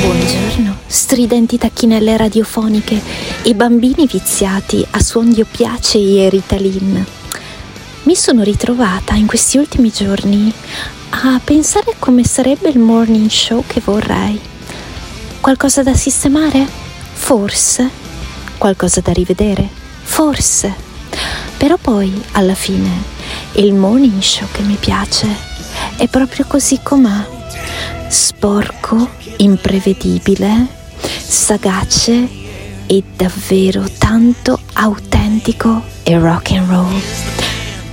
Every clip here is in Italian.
Buongiorno, stridenti tacchinelle radiofoniche e bambini viziati a suon di oppiacei e Ritalin. Mi sono ritrovata in questi ultimi giorni a pensare come sarebbe il morning show che vorrei. Qualcosa da sistemare? Forse. Qualcosa da rivedere? Forse. Però poi, alla fine, il morning show che mi piace è proprio così com'è sporco, imprevedibile, sagace e davvero tanto autentico e rock and roll.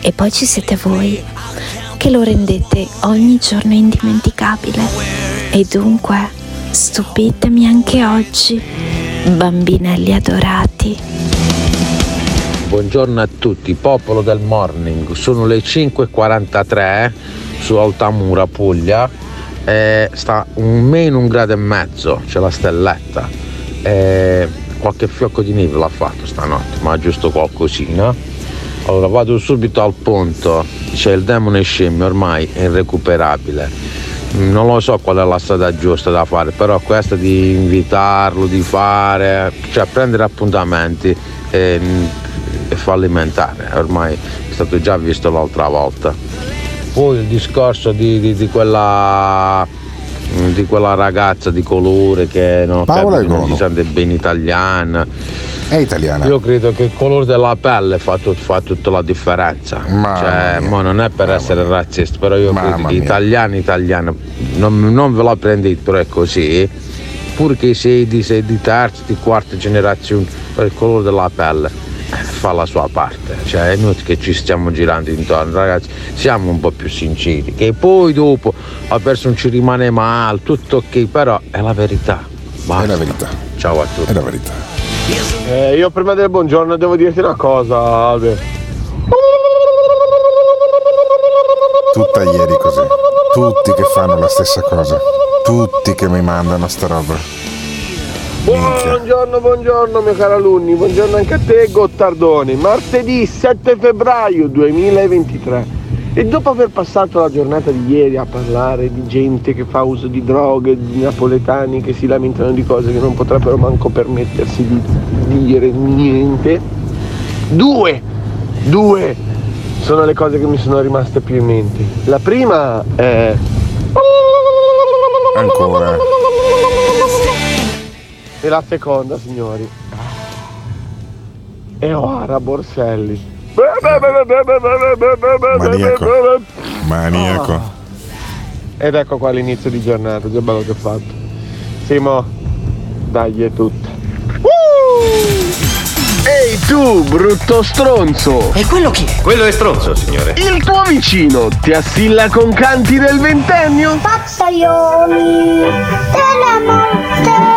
E poi ci siete voi che lo rendete ogni giorno indimenticabile. E dunque, stupitemi anche oggi, bambinelli adorati. Buongiorno a tutti, popolo del morning, sono le 5.43 su Altamura, Puglia eh, sta un meno un grado e mezzo, c'è la stelletta. Eh, qualche fiocco di neve l'ha fatto stanotte, ma giusto qualcosina. Allora vado subito al punto, c'è il demone scemmio, ormai è irrecuperabile. Non lo so qual è la strada giusta da fare, però questa di invitarlo, di fare, cioè prendere appuntamenti e, e fallimentare, ormai è stato già visto l'altra volta poi il discorso di, di, di, quella di quella ragazza di colore che non, Paola capito, non si sente bene italiana. È italiana. Io credo che il colore della pelle fa, tut, fa tutta la differenza. Cioè, non è per Mamma essere mia. razzista però io Mamma credo che italiano italiano non, non ve la prendete però è così. Pur che sei di, sei di terza di quarta generazione per il colore della pelle fa la sua parte, cioè è inutile che ci stiamo girando intorno, ragazzi, siamo un po' più sinceri, che poi dopo la persona ci rimane male, tutto ok, però è la verità. Basta. È la verità. Ciao a tutti. È la verità. Eh, io prima del buongiorno devo dirti una cosa, Albe. Tutta ieri così. Tutti che fanno la stessa cosa. Tutti che mi mandano sta roba. Buongiorno, buongiorno mio caro alunni, buongiorno anche a te Gottardoni. Martedì 7 febbraio 2023. E dopo aver passato la giornata di ieri a parlare di gente che fa uso di droghe, di napoletani che si lamentano di cose che non potrebbero manco permettersi di dire niente, due, due sono le cose che mi sono rimaste più in mente. La prima è... Ancora. E la seconda, signori, è Oara Borselli. Maniaco. Maniaco. Ah. Ed ecco qua l'inizio di giornata, già bello che ho fatto. Simo, dai è tutta. Ehi tu, brutto stronzo! E quello chi è? Quello è stronzo, signore. Il tuo vicino ti assilla con canti del ventennio? Pazzaioli della morte!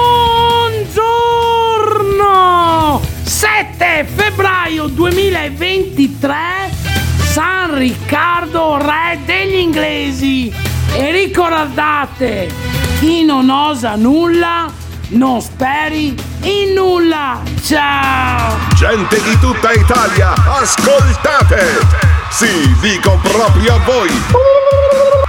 7 febbraio 2023 San Riccardo, re degli inglesi. E ricordate, chi non osa nulla, non speri in nulla. Ciao! Gente di tutta Italia, ascoltate! Sì, dico proprio a voi!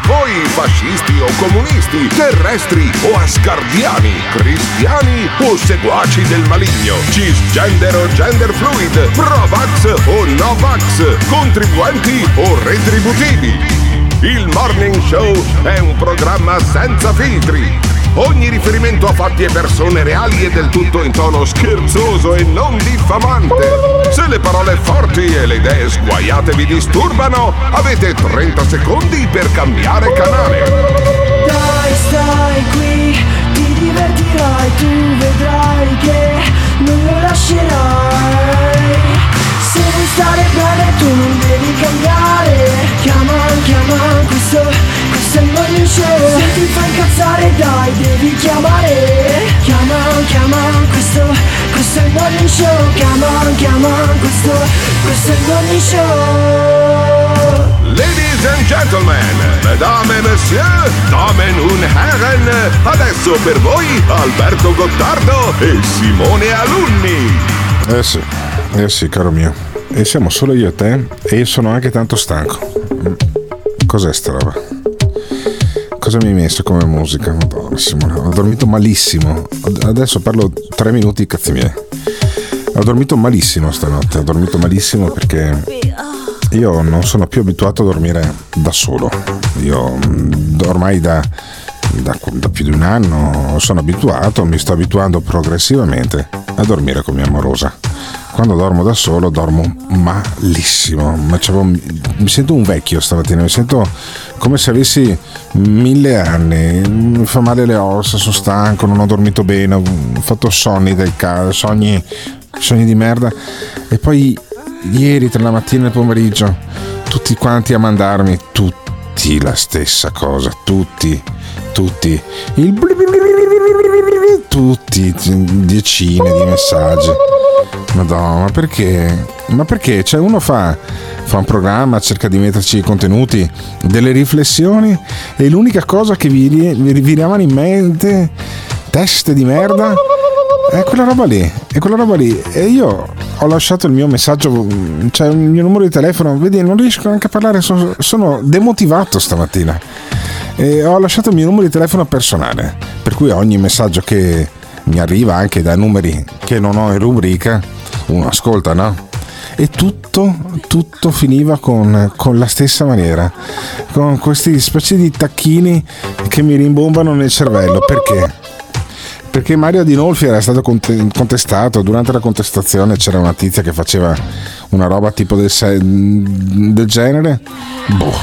Voi fascisti o comunisti, terrestri o asgardiani, cristiani o seguaci del maligno, cisgender o gender fluid, provax o novax, contribuenti o retributivi. Il Morning Show è un programma senza filtri Ogni riferimento a fatti e persone reali è del tutto in tono scherzoso e non diffamante. Se le parole forti e le idee sguaiate vi disturbano, avete 30 secondi per cambiare canale. Dai, stai qui, ti divertirai, tu vedrai che non lo lascerai. Se vuoi stare bene tu non devi cambiare. Chiama, chiama, questo, questo è il morning show. Se ti fa incazzare dai, devi chiamare. Chiama, chiama, questo, questo è il morning show. Chiama, chiama, questo, questo è il morning show. Ladies and gentlemen, mesdames et messieurs, damen und herren, adesso per voi Alberto Gottardo e Simone Alunni. Eh sì, eh sì, caro mio. E siamo solo io e te e sono anche tanto stanco. Cos'è sta roba? Cosa mi hai messo come musica? Madonna Simone, ho dormito malissimo. Adesso parlo tre minuti, cazzi miei. Ho dormito malissimo stanotte, ho dormito malissimo perché io non sono più abituato a dormire da solo. Io mm, ormai da, da- da più di un anno sono abituato, mi sto abituando progressivamente a dormire con mia amorosa. Quando dormo da solo dormo malissimo, mi sento un vecchio stamattina, mi sento come se avessi mille anni, mi fa male le ossa, sono stanco, non ho dormito bene, ho fatto sonni del ca- sogni, sogni di merda e poi ieri tra la mattina e il pomeriggio tutti quanti a mandarmi tutti la stessa cosa, tutti, tutti, il tutti, decine di messaggi. Madonna, ma perché? Ma perché? Cioè uno fa, fa un programma, cerca di metterci i contenuti, delle riflessioni e l'unica cosa che vi, vi, vi rimane in mente, teste di merda, è quella roba lì, è quella roba lì. E io ho lasciato il mio messaggio, cioè il mio numero di telefono, vedi, non riesco neanche a parlare, sono, sono demotivato stamattina. E ho lasciato il mio numero di telefono personale, per cui ogni messaggio che mi arriva anche da numeri che non ho in rubrica, uno ascolta, no? E tutto, tutto finiva con, con la stessa maniera, con questi specie di tacchini che mi rimbombano nel cervello. Perché? Perché Mario Adinolfi era stato conte- contestato, durante la contestazione c'era una tizia che faceva una roba tipo del, del genere. Boh,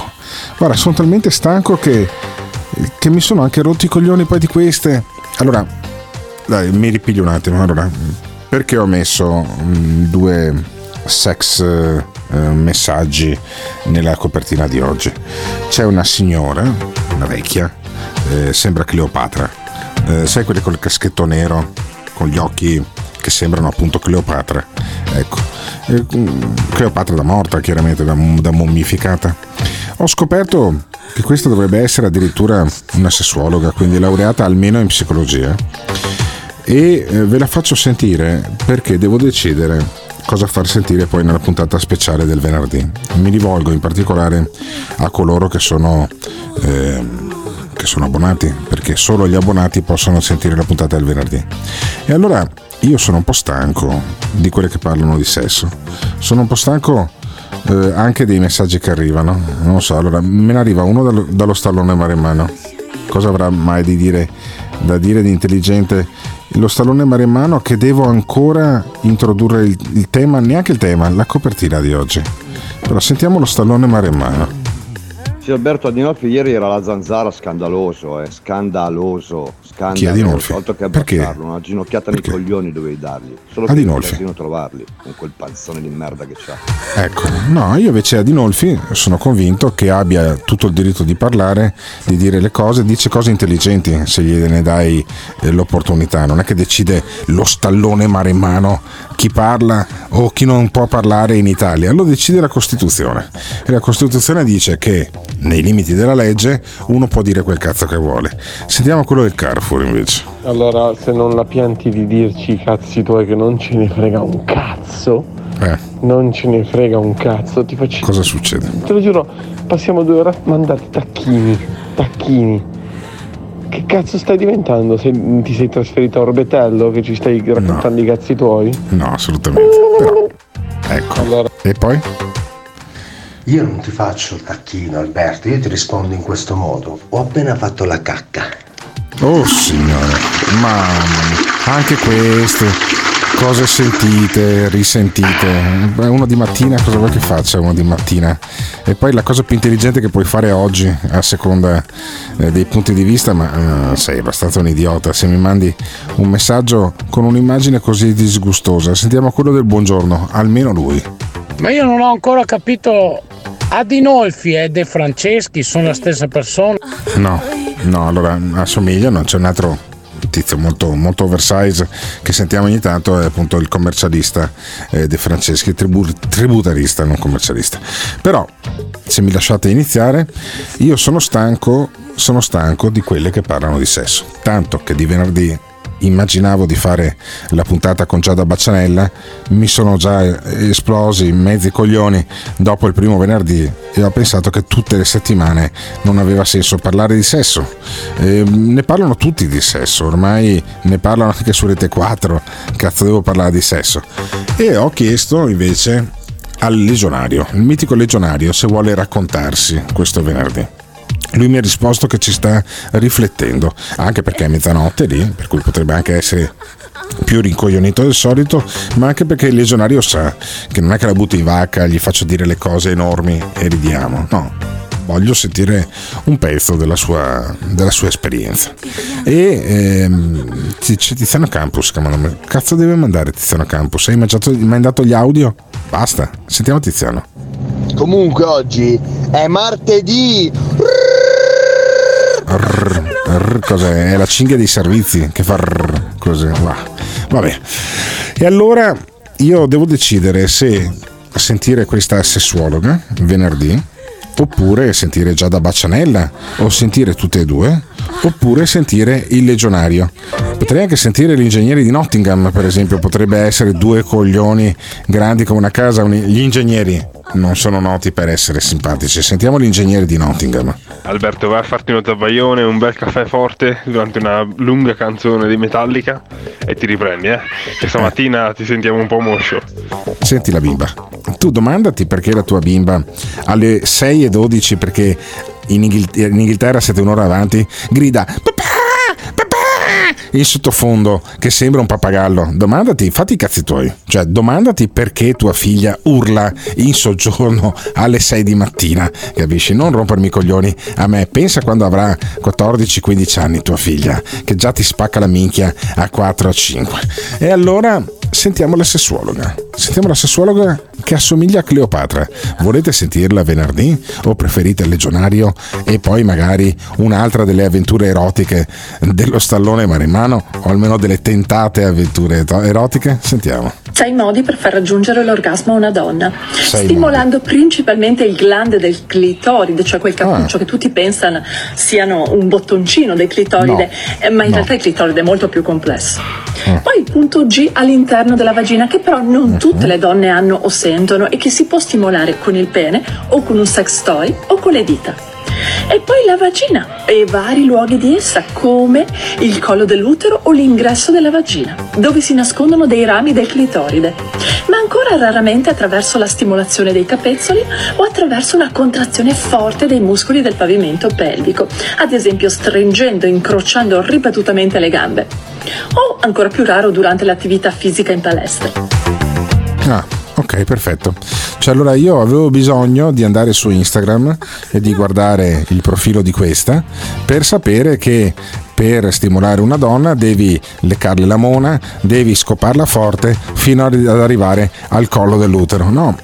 guarda, sono talmente stanco che, che mi sono anche rotti i coglioni poi di queste. Allora, dai, mi ripiglio un attimo. Allora, perché ho messo mm, due sex eh, messaggi nella copertina di oggi? C'è una signora, una vecchia, eh, sembra Cleopatra. Eh, sai quelle col caschetto nero, con gli occhi che sembrano appunto Cleopatra. Ecco, mm, Cleopatra da morta, chiaramente, da, da mummificata. Ho scoperto che questa dovrebbe essere addirittura una sessuologa, quindi laureata almeno in psicologia e eh, ve la faccio sentire perché devo decidere cosa far sentire poi nella puntata speciale del venerdì. Mi rivolgo in particolare a coloro che sono, eh, che sono abbonati, perché solo gli abbonati possono sentire la puntata del venerdì. E allora io sono un po' stanco di quelle che parlano di sesso, sono un po' stanco eh, anche dei messaggi che arrivano, non lo so, allora me ne arriva uno dallo, dallo stallone maremmano, cosa avrà mai di dire, da dire di intelligente lo stallone maremmano che devo ancora introdurre il, il tema, neanche il tema, la copertina di oggi. Però sentiamo lo stallone maremmano. Sì, Alberto Adinolfi ieri era la zanzara scandaloso, eh, scandaloso, Chi Adinolfi? Altro che Perché? una ginocchiata nei coglioni dovevi dargli. Solo che Adinolfi? è trovarli, con quel panzone di merda che c'ha. Ecco, no, io invece Adinolfi sono convinto che abbia tutto il diritto di parlare, di dire le cose, dice cose intelligenti se gliene dai eh, l'opportunità, non è che decide lo stallone maremmano chi parla o chi non può parlare in Italia, lo decide la Costituzione e la Costituzione dice che nei limiti della legge uno può dire quel cazzo che vuole. Sentiamo quello del Carrefour invece. Allora, se non la pianti di dirci i cazzi tuoi che non ce ne frega un cazzo, Eh, non ce ne frega un cazzo, ti faccio... cosa succede? Te lo giuro, passiamo due ore a mandarti tacchini, tacchini. Che cazzo stai diventando? Sei- ti sei trasferito a Orbetello che ci stai raccontando i cazzi tuoi? No, assolutamente. Però, ecco. E poi? Io non ti faccio il tacchino, Alberto, io ti rispondo in questo modo. Ho appena fatto la cacca. Oh signore, ma anche queste cose sentite, risentite. Uno di mattina cosa vuoi che faccia uno di mattina? E poi la cosa più intelligente che puoi fare oggi, a seconda eh, dei punti di vista, ma eh, sei abbastanza un idiota, se mi mandi un messaggio con un'immagine così disgustosa. Sentiamo quello del buongiorno, almeno lui. Ma io non ho ancora capito. Adinolfi e De Franceschi sono la stessa persona? No, no, allora assomigliano, c'è un altro tizio molto, molto oversize che sentiamo ogni tanto, è appunto il commercialista eh, De Franceschi, tribu- tributarista, non commercialista. Però, se mi lasciate iniziare, io sono stanco, sono stanco di quelle che parlano di sesso, tanto che di venerdì immaginavo di fare la puntata con Giada Baccianella, mi sono già esplosi mezzi coglioni dopo il primo venerdì e ho pensato che tutte le settimane non aveva senso parlare di sesso. E ne parlano tutti di sesso, ormai ne parlano anche su Rete 4, cazzo devo parlare di sesso. E ho chiesto invece al legionario, il mitico legionario, se vuole raccontarsi questo venerdì. Lui mi ha risposto che ci sta riflettendo, anche perché è mezzanotte lì, per cui potrebbe anche essere più rincoglionito del solito, ma anche perché il legionario sa che non è che la butto in vacca, gli faccio dire le cose enormi e ridiamo, no. Voglio sentire un pezzo della sua, della sua esperienza. E ehm, Tiziano Campus. Cazzo deve mandare Tiziano Campus? Hai mangiato, mandato gli audio? Basta, sentiamo Tiziano. Comunque oggi è martedì. Rrr, cos'è? È la cinghia dei servizi che fa rrr, così. Va. Vabbè. E allora io devo decidere se sentire questa sessuologa venerdì oppure sentire Giada Baccianella o sentire tutte e due oppure sentire il legionario potrei anche sentire gli ingegneri di Nottingham per esempio potrebbe essere due coglioni grandi come una casa gli ingegneri non sono noti per essere simpatici sentiamo gli ingegneri di Nottingham Alberto, vai a farti uno tabaglione, un bel caffè forte durante una lunga canzone di Metallica e ti riprendi, eh? Che stamattina ti sentiamo un po' moscio. Senti la bimba, tu domandati perché la tua bimba alle 6.12 perché in, Inghil- in Inghilterra siete un'ora avanti, grida papà, in sottofondo che sembra un pappagallo. Domandati, fatti i cazzi tuoi, cioè domandati perché tua figlia urla in soggiorno alle 6 di mattina, capisci? Non rompermi i coglioni a me, pensa quando avrà 14-15 anni tua figlia, che già ti spacca la minchia a 4 a 5. E allora sentiamo la sessuologa. Sentiamo la sessuologa che assomiglia a Cleopatra. Volete sentirla venerdì o preferite il legionario e poi magari un'altra delle avventure erotiche dello stallone maremmano o almeno delle tentate avventure erotiche? Sentiamo. Sei modi per far raggiungere l'orgasmo a una donna, Sei stimolando principalmente il glande del clitoride, cioè quel cappuccio che tutti pensano siano un bottoncino del clitoride, No. eh, ma in No. realtà il clitoride è molto più complesso. Eh. Poi il punto G all'interno della vagina, che però non tutte le donne hanno o sentono e che si può stimolare con il pene o con un sex toy o con le dita. E poi la vagina e vari luoghi di essa, come il collo dell'utero o l'ingresso della vagina, dove si nascondono dei rami del clitoride, ma ancora raramente attraverso la stimolazione dei capezzoli o attraverso una contrazione forte dei muscoli del pavimento pelvico, ad esempio stringendo e incrociando ripetutamente le gambe, o ancora più raro durante l'attività fisica in palestra. Ah, ok, perfetto. Cioè, allora io avevo bisogno di andare su Instagram e di guardare il profilo di questa per sapere che per stimolare una donna devi leccarle la mona, devi scoparla forte fino ad arrivare al collo dell'utero. No.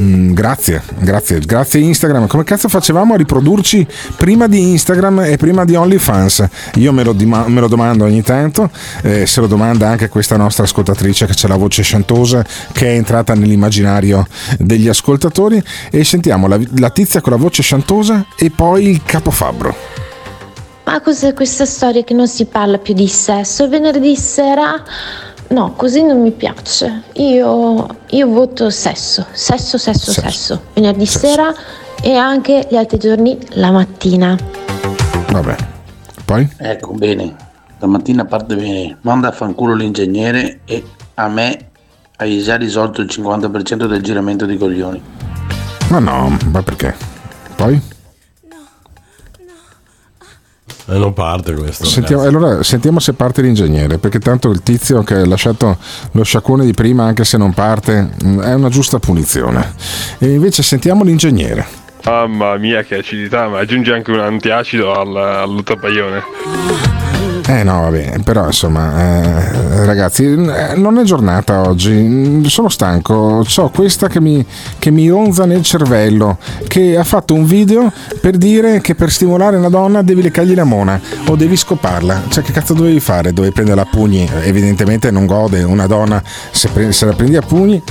Mm, grazie, grazie, grazie Instagram. Come cazzo facevamo a riprodurci prima di Instagram e prima di OnlyFans? Io me lo, dima- me lo domando ogni tanto, eh, se lo domanda anche questa nostra ascoltatrice che c'è la voce chantosa che è entrata nell'immaginario degli ascoltatori e sentiamo la, la tizia con la voce chantosa e poi il capofabbro. Ma cos'è questa storia che non si parla più di sesso? Venerdì sera? No, così non mi piace. Io, io voto sesso, sesso, sesso, sesso. Venerdì sera e anche gli altri giorni la mattina. Vabbè, poi? Ecco, bene. Stamattina parte bene. Manda a fanculo l'ingegnere e a me hai già risolto il 50% del giramento di coglioni. Ma no, ma perché? Poi? E non parte questo. Sentiamo, allora sentiamo se parte l'ingegnere, perché tanto il tizio che ha lasciato lo sciacquone di prima, anche se non parte, mh, è una giusta punizione. E invece sentiamo l'ingegnere. Mamma mia che acidità, ma aggiunge anche un antiacido al, all'utabaione. Eh no, vabbè, però insomma, eh, ragazzi, eh, non è giornata oggi, sono stanco, ho questa che mi, che mi ronza nel cervello, che ha fatto un video per dire che per stimolare una donna devi leccargli la mona o devi scoparla. Cioè che cazzo dovevi fare? Dovevi prenderla a pugni, evidentemente non gode una donna se, pre- se la prendi a pugni.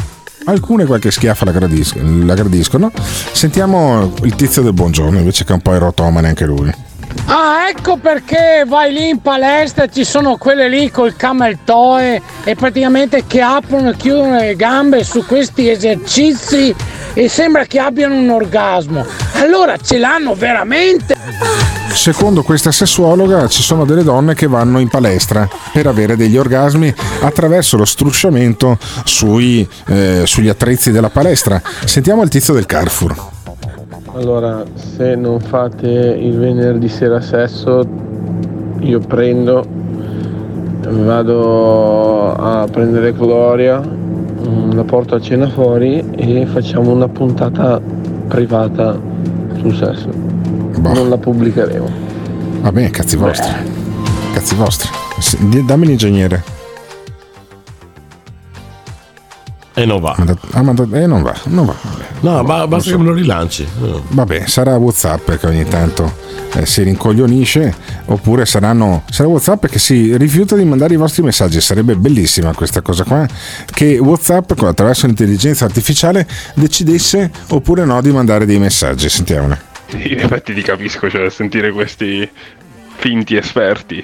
Alcune qualche schiaffa la, gradis- la gradiscono. Sentiamo il tizio del buongiorno, invece che è un po' erotomane anche lui. Ah, ecco perché vai lì in palestra e ci sono quelle lì col camel toe e praticamente che aprono e chiudono le gambe su questi esercizi e sembra che abbiano un orgasmo. Allora ce l'hanno veramente? Secondo questa sessuologa ci sono delle donne che vanno in palestra per avere degli orgasmi attraverso lo strusciamento sui, eh, sugli attrezzi della palestra. Sentiamo il tizio del Carrefour. Allora, se non fate il venerdì sera sesso, io prendo, vado a prendere Gloria, mm, la porto a cena fuori e facciamo una puntata privata sul sesso. Non la pubblicheremo. Va bene, cazzi vostri. Cazzi vostri. Dammi l'ingegnere. E non va. Ah, ma eh, non va, non va. No, ma basta che me lo rilanci. Vabbè, sarà WhatsApp che ogni tanto eh, si rincoglionisce, oppure saranno, sarà WhatsApp che si rifiuta di mandare i vostri messaggi. Sarebbe bellissima questa cosa qua, che WhatsApp attraverso l'intelligenza artificiale decidesse oppure no di mandare dei messaggi. Sentiamone. In effetti ti capisco, cioè sentire questi finti esperti.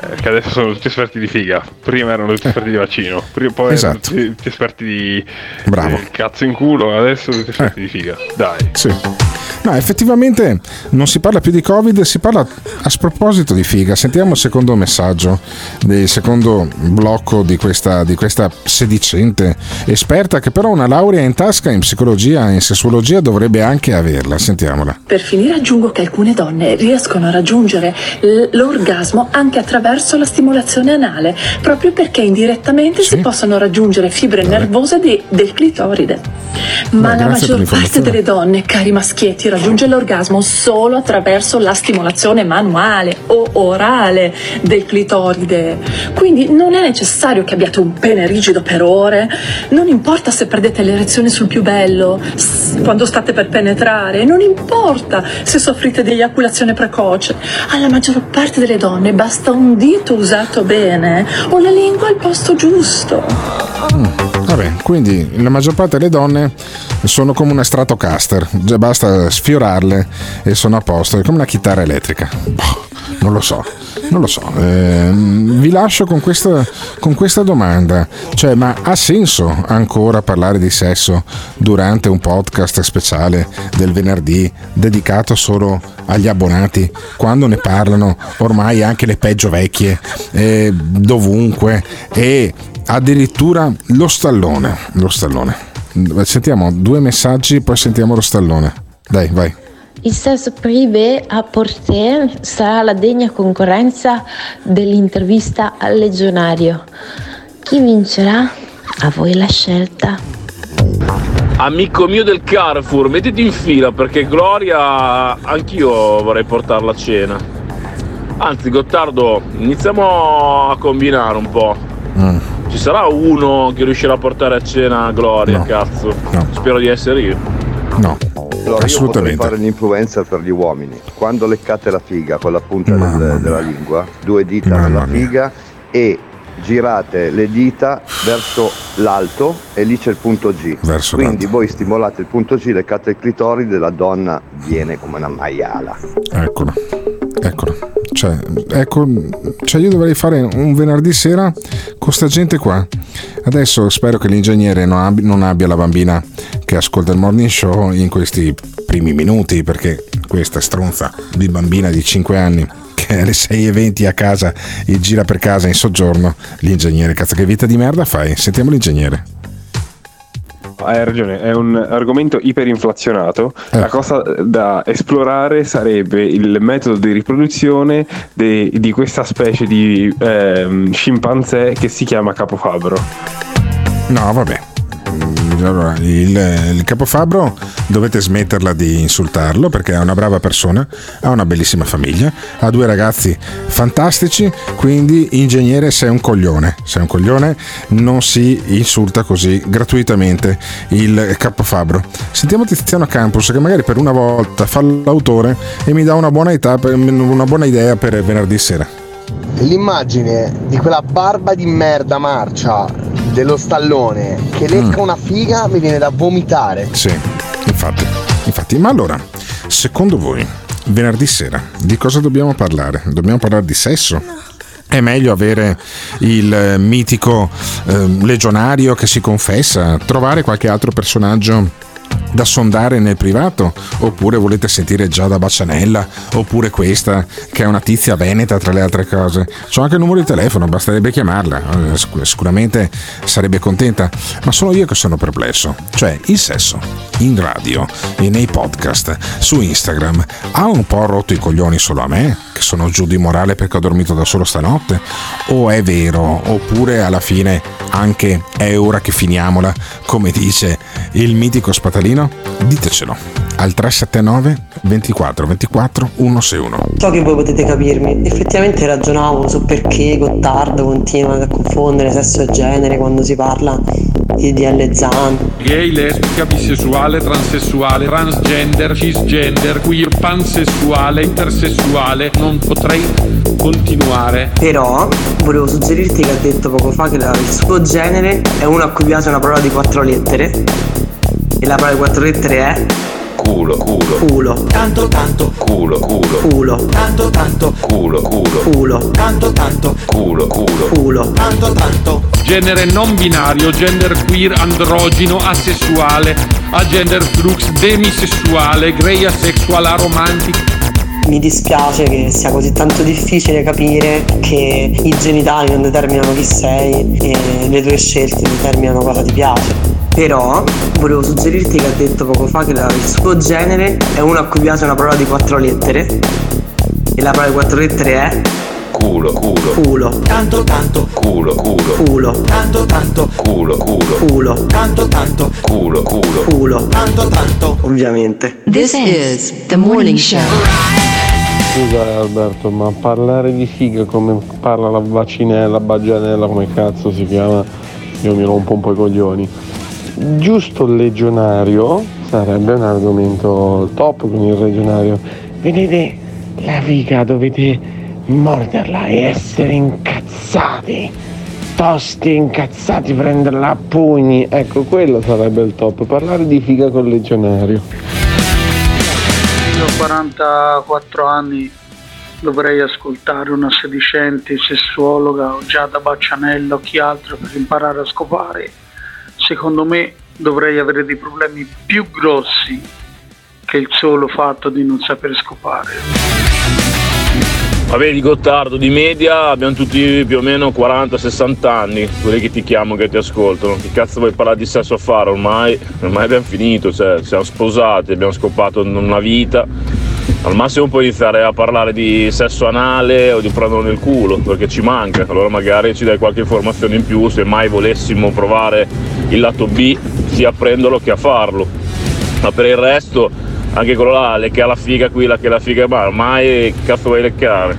Eh, che adesso sono tutti esperti di figa. Prima erano tutti esperti di vaccino, prima, poi erano Esatto. tutti, tutti esperti di Bravo. di cazzo in culo, adesso tutti esperti di figa. Dai. Sì. No, effettivamente non si parla più di Covid, si parla a sproposito di figa. Sentiamo il secondo messaggio, del secondo blocco di questa, di questa sedicente esperta che però una laurea in tasca in psicologia e in sessuologia dovrebbe anche averla. Sentiamola. Per finire aggiungo che alcune donne riescono a raggiungere l'orgasmo anche attraverso la stimolazione anale, proprio perché indirettamente si possono raggiungere fibre nervose di- del clitoride. Ma Beh, la maggior parte delle donne, cari maschietti, raggiunge l'orgasmo solo attraverso la stimolazione manuale o orale del clitoride. Quindi non è necessario che abbiate un pene rigido per ore, non importa se perdete l'erezione sul più bello, quando state per penetrare, non importa se soffrite di eiaculazione precoce. Alla maggior parte delle donne basta un dito usato bene o la lingua al posto giusto. Vabbè, quindi la maggior parte delle donne sono come una Stratocaster, già basta sfiorarle e sono a posto, è come una chitarra elettrica. Boh, non lo so, non lo so. Ehm, vi lascio con questa, con questa domanda, cioè ma ha senso ancora parlare di sesso durante un podcast speciale del venerdì dedicato solo agli abbonati quando ne parlano ormai anche le peggio vecchie eh, dovunque e addirittura lo stallone lo stallone sentiamo due messaggi poi sentiamo lo stallone dai vai Il sesso privé a Porté sarà la degna concorrenza dell'intervista al legionario. Chi vincerà? A voi la scelta. Amico mio del Carrefour, mettiti in fila perché Gloria anch'io vorrei portarla a cena. Anzi, Gottardo, iniziamo a combinare un po'. Mm. Ci sarà uno che riuscirà a portare a cena Gloria, cazzo. Spero di essere io. No. Allora, assolutamente. fare l'influencer per gli uomini. Quando leccate la figa con la punta del- della lingua, due dita nella figa e girate le dita verso l'alto e lì c'è il punto G. Verso Quindi voi stimolate il punto G, leccate il clitoride, la donna viene come una maiala. eccolo eccolo. Cioè, ecco, cioè io dovrei fare un venerdì sera con sta gente qua. Adesso spero che l'ingegnere non abbi- non abbia la bambina che ascolta il morning show in questi primi minuti perché questa stronza di bambina di 5 anni che alle 6.20 a casa e gira per casa in soggiorno l'ingegnere cazzo che vita di merda fai? Sentiamo l'ingegnere hai ragione, è un argomento iperinflazionato. La cosa da esplorare sarebbe il metodo di riproduzione de- di questa specie di ehm, scimpanzé che si chiama capofabbro. No, vabbè. Allora, il, il capofabbro dovete smetterla di insultarlo perché è una brava persona, ha una bellissima famiglia, ha due ragazzi fantastici, quindi ingegnere sei un coglione, sei un coglione, non si insulta così gratuitamente il capofabbro. Sentiamo Tiziano Campus che magari per una volta fa l'autore e mi dà una buona, età, una buona idea per venerdì sera. L'immagine di quella barba di merda marcia dello stallone che lecca una figa mi viene da vomitare. Sì, infatti, infatti. Ma allora, secondo voi, venerdì sera, di cosa dobbiamo parlare? Dobbiamo parlare di sesso? È meglio avere il eh, mitico eh, legionario che si confessa, trovare qualche altro personaggio da sondare nel privato? Oppure volete sentire Giada Bacianella? Oppure questa che è una tizia veneta tra le altre cose? C'ho anche il numero di telefono, basterebbe chiamarla. Eh, sic- Sicuramente sarebbe contenta. Ma sono io che sono perplesso. Cioè, il sesso in radio nei podcast su Instagram ha un po' rotto i coglioni solo a me? Che sono giù di morale perché ho dormito da solo stanotte? O è vero? Oppure alla fine anche è ora che finiamola, come dice il mitico spatalino? Ditecelo al 379 24 24 161. So che voi potete capirmi, effettivamente ragionavo su perché Gottardo continua a confondere sesso e genere quando si parla di DL Zan. Gay, lesbica, bisessuale, transessuale, transgender, cisgender, queer, pansessuale, intersessuale, non potrei continuare. Però volevo suggerirti che ha detto poco fa che il suo genere è uno a cui piace una parola di quattro lettere e la parola di quattro lettere è Culo, culo, culo. tanto, tanto, culo, culo, Culo. tanto, tanto, culo, culo, Culo. tanto, tanto, culo, culo, Culo. tanto, tanto. Genere non binario, gender queer, androgino, asessuale, agender flux, demisessuale, grey asexual, aromantic. Mi dispiace che sia così tanto difficile capire che i genitali non determinano chi sei e le tue scelte determinano cosa ti piace. Però volevo suggerirti che ha detto poco fa che la- il suo genere è uno a cui piace una parola di quattro lettere e la parola di quattro lettere è Culo, culo, culo. tanto, tanto, culo, culo, Culo. tanto, tanto, culo, culo, Culo. tanto, tanto, culo, culo, Culo. tanto, tanto. Ovviamente. This is the morning show. Scusa Alberto, ma parlare di figa come parla la vacinella, bagianella, come cazzo si chiama, io mi rompo un po' i coglioni. Giusto il legionario sarebbe un argomento top con il legionario. Vedete, la figa dovete morderla e essere incazzati. Tosti incazzati, prenderla a pugni. Ecco, quello sarebbe il top. Parlare di figa col legionario. Io ho 44 anni, dovrei ascoltare una sedicente sessuologa o Giada Baccianello chi altro per imparare a scopare. Secondo me dovrei avere dei problemi più grossi che il solo fatto di non saper scopare. Vabbè, di Gottardo, di media abbiamo tutti più o meno 40-60 anni, quelli che ti chiamano, che ti ascoltano. Che cazzo vuoi parlare di sesso a fare ormai? Ormai abbiamo finito, cioè siamo sposati, abbiamo scopato una vita. Al massimo puoi iniziare a parlare di sesso anale o di prenderlo nel culo, perché ci manca. Allora magari ci dai qualche informazione in più, se mai volessimo provare il lato B, sia a prenderlo che a farlo. Ma per il resto, anche quello là, lecca la figa qui, la che la figa, ma ormai che cazzo vuoi leccare?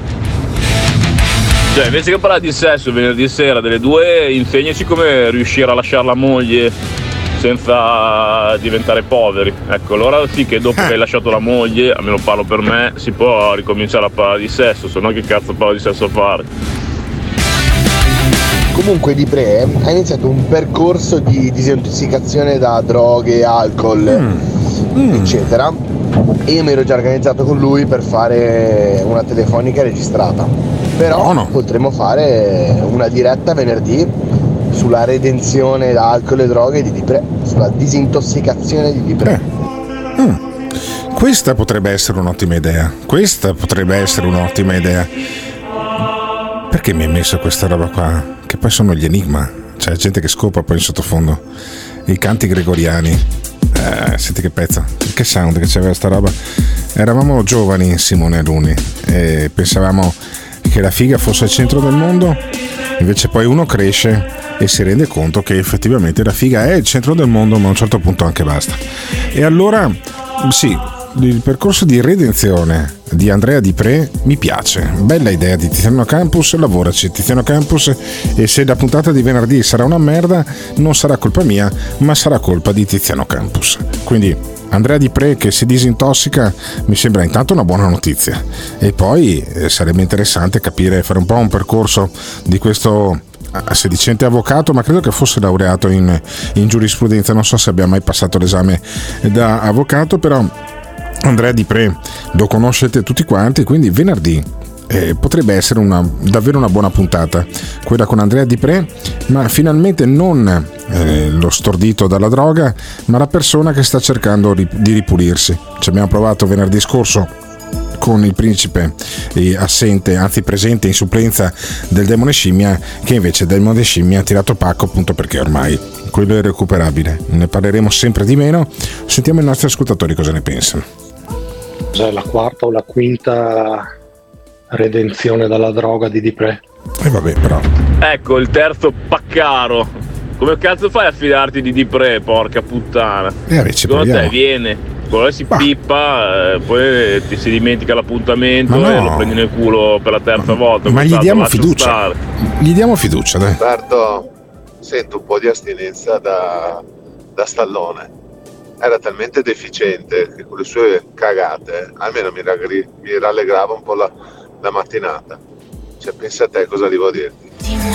Cioè, invece che parlare di sesso venerdì sera delle due, insegnaci come riuscire a lasciare la moglie senza diventare poveri. Ecco, allora sì che dopo che hai lasciato la moglie, almeno parlo per me, si può ricominciare a parlare di sesso, se no che cazzo parlo di sesso a fare? Comunque di Pre ha iniziato un percorso di disintossicazione da droghe, alcol, eccetera. E io mi ero già organizzato con lui per fare una telefonica registrata. Però potremmo fare una diretta venerdì sulla redenzione da alcol e droghe di Dipre, sulla disintossicazione di Dipre. Questa potrebbe essere un'ottima idea. Questa potrebbe essere un'ottima idea. Perché mi hai messo questa roba qua? Che poi sono gli enigma. Cioè, gente che scopa poi in sottofondo. i canti gregoriani. Eh, senti che pezzo, che sound che c'aveva sta roba. Eravamo giovani Simone e Luni e pensavamo che la figa fosse il centro del mondo, invece poi uno cresce e si rende conto che effettivamente la figa è il centro del mondo, ma a un certo punto anche basta. E allora, sì, il percorso di redenzione di Andrea Di Pre mi piace. Bella idea di Tiziano Campus, lavoraci Tiziano Campus e se la puntata di venerdì sarà una merda non sarà colpa mia, ma sarà colpa di Tiziano Campus. Quindi Andrea Di Pre che si disintossica mi sembra intanto una buona notizia e poi eh, sarebbe interessante capire, fare un po' un percorso di questo eh, sedicente avvocato, ma credo che fosse laureato in, in giurisprudenza, non so se abbia mai passato l'esame da avvocato, però Andrea Di Pre lo conoscete tutti quanti, quindi venerdì eh, potrebbe essere una, davvero una buona puntata, quella con Andrea Di Pre, ma finalmente non eh, lo stordito dalla droga, ma la persona che sta cercando di ripulirsi. Ci abbiamo provato venerdì scorso con il principe assente, anzi presente in supplenza del demone scimmia, che invece demone scimmia ha tirato pacco appunto perché ormai quello è recuperabile. Ne parleremo sempre di meno. Sentiamo i nostri ascoltatori cosa ne pensano. Cos'è la quarta o la quinta redenzione dalla droga di Dipre? E eh vabbè, però. Ecco il terzo paccaro. Come cazzo fai a fidarti di Dipre, porca puttana? E vabbè, Secondo proviamo. te viene, quello si pippa, eh, poi ti si dimentica l'appuntamento Ma no. e lo prendi nel culo per la terza volta. Ma gli diamo fiducia. stare. Gli diamo fiducia, dai. Roberto, sento un po' di astinenza da, da stallone. Era talmente deficiente che con le sue cagate almeno mi, ragri- mi rallegrava un po' la, la mattinata. Cioè, pensa a te cosa devo dirti.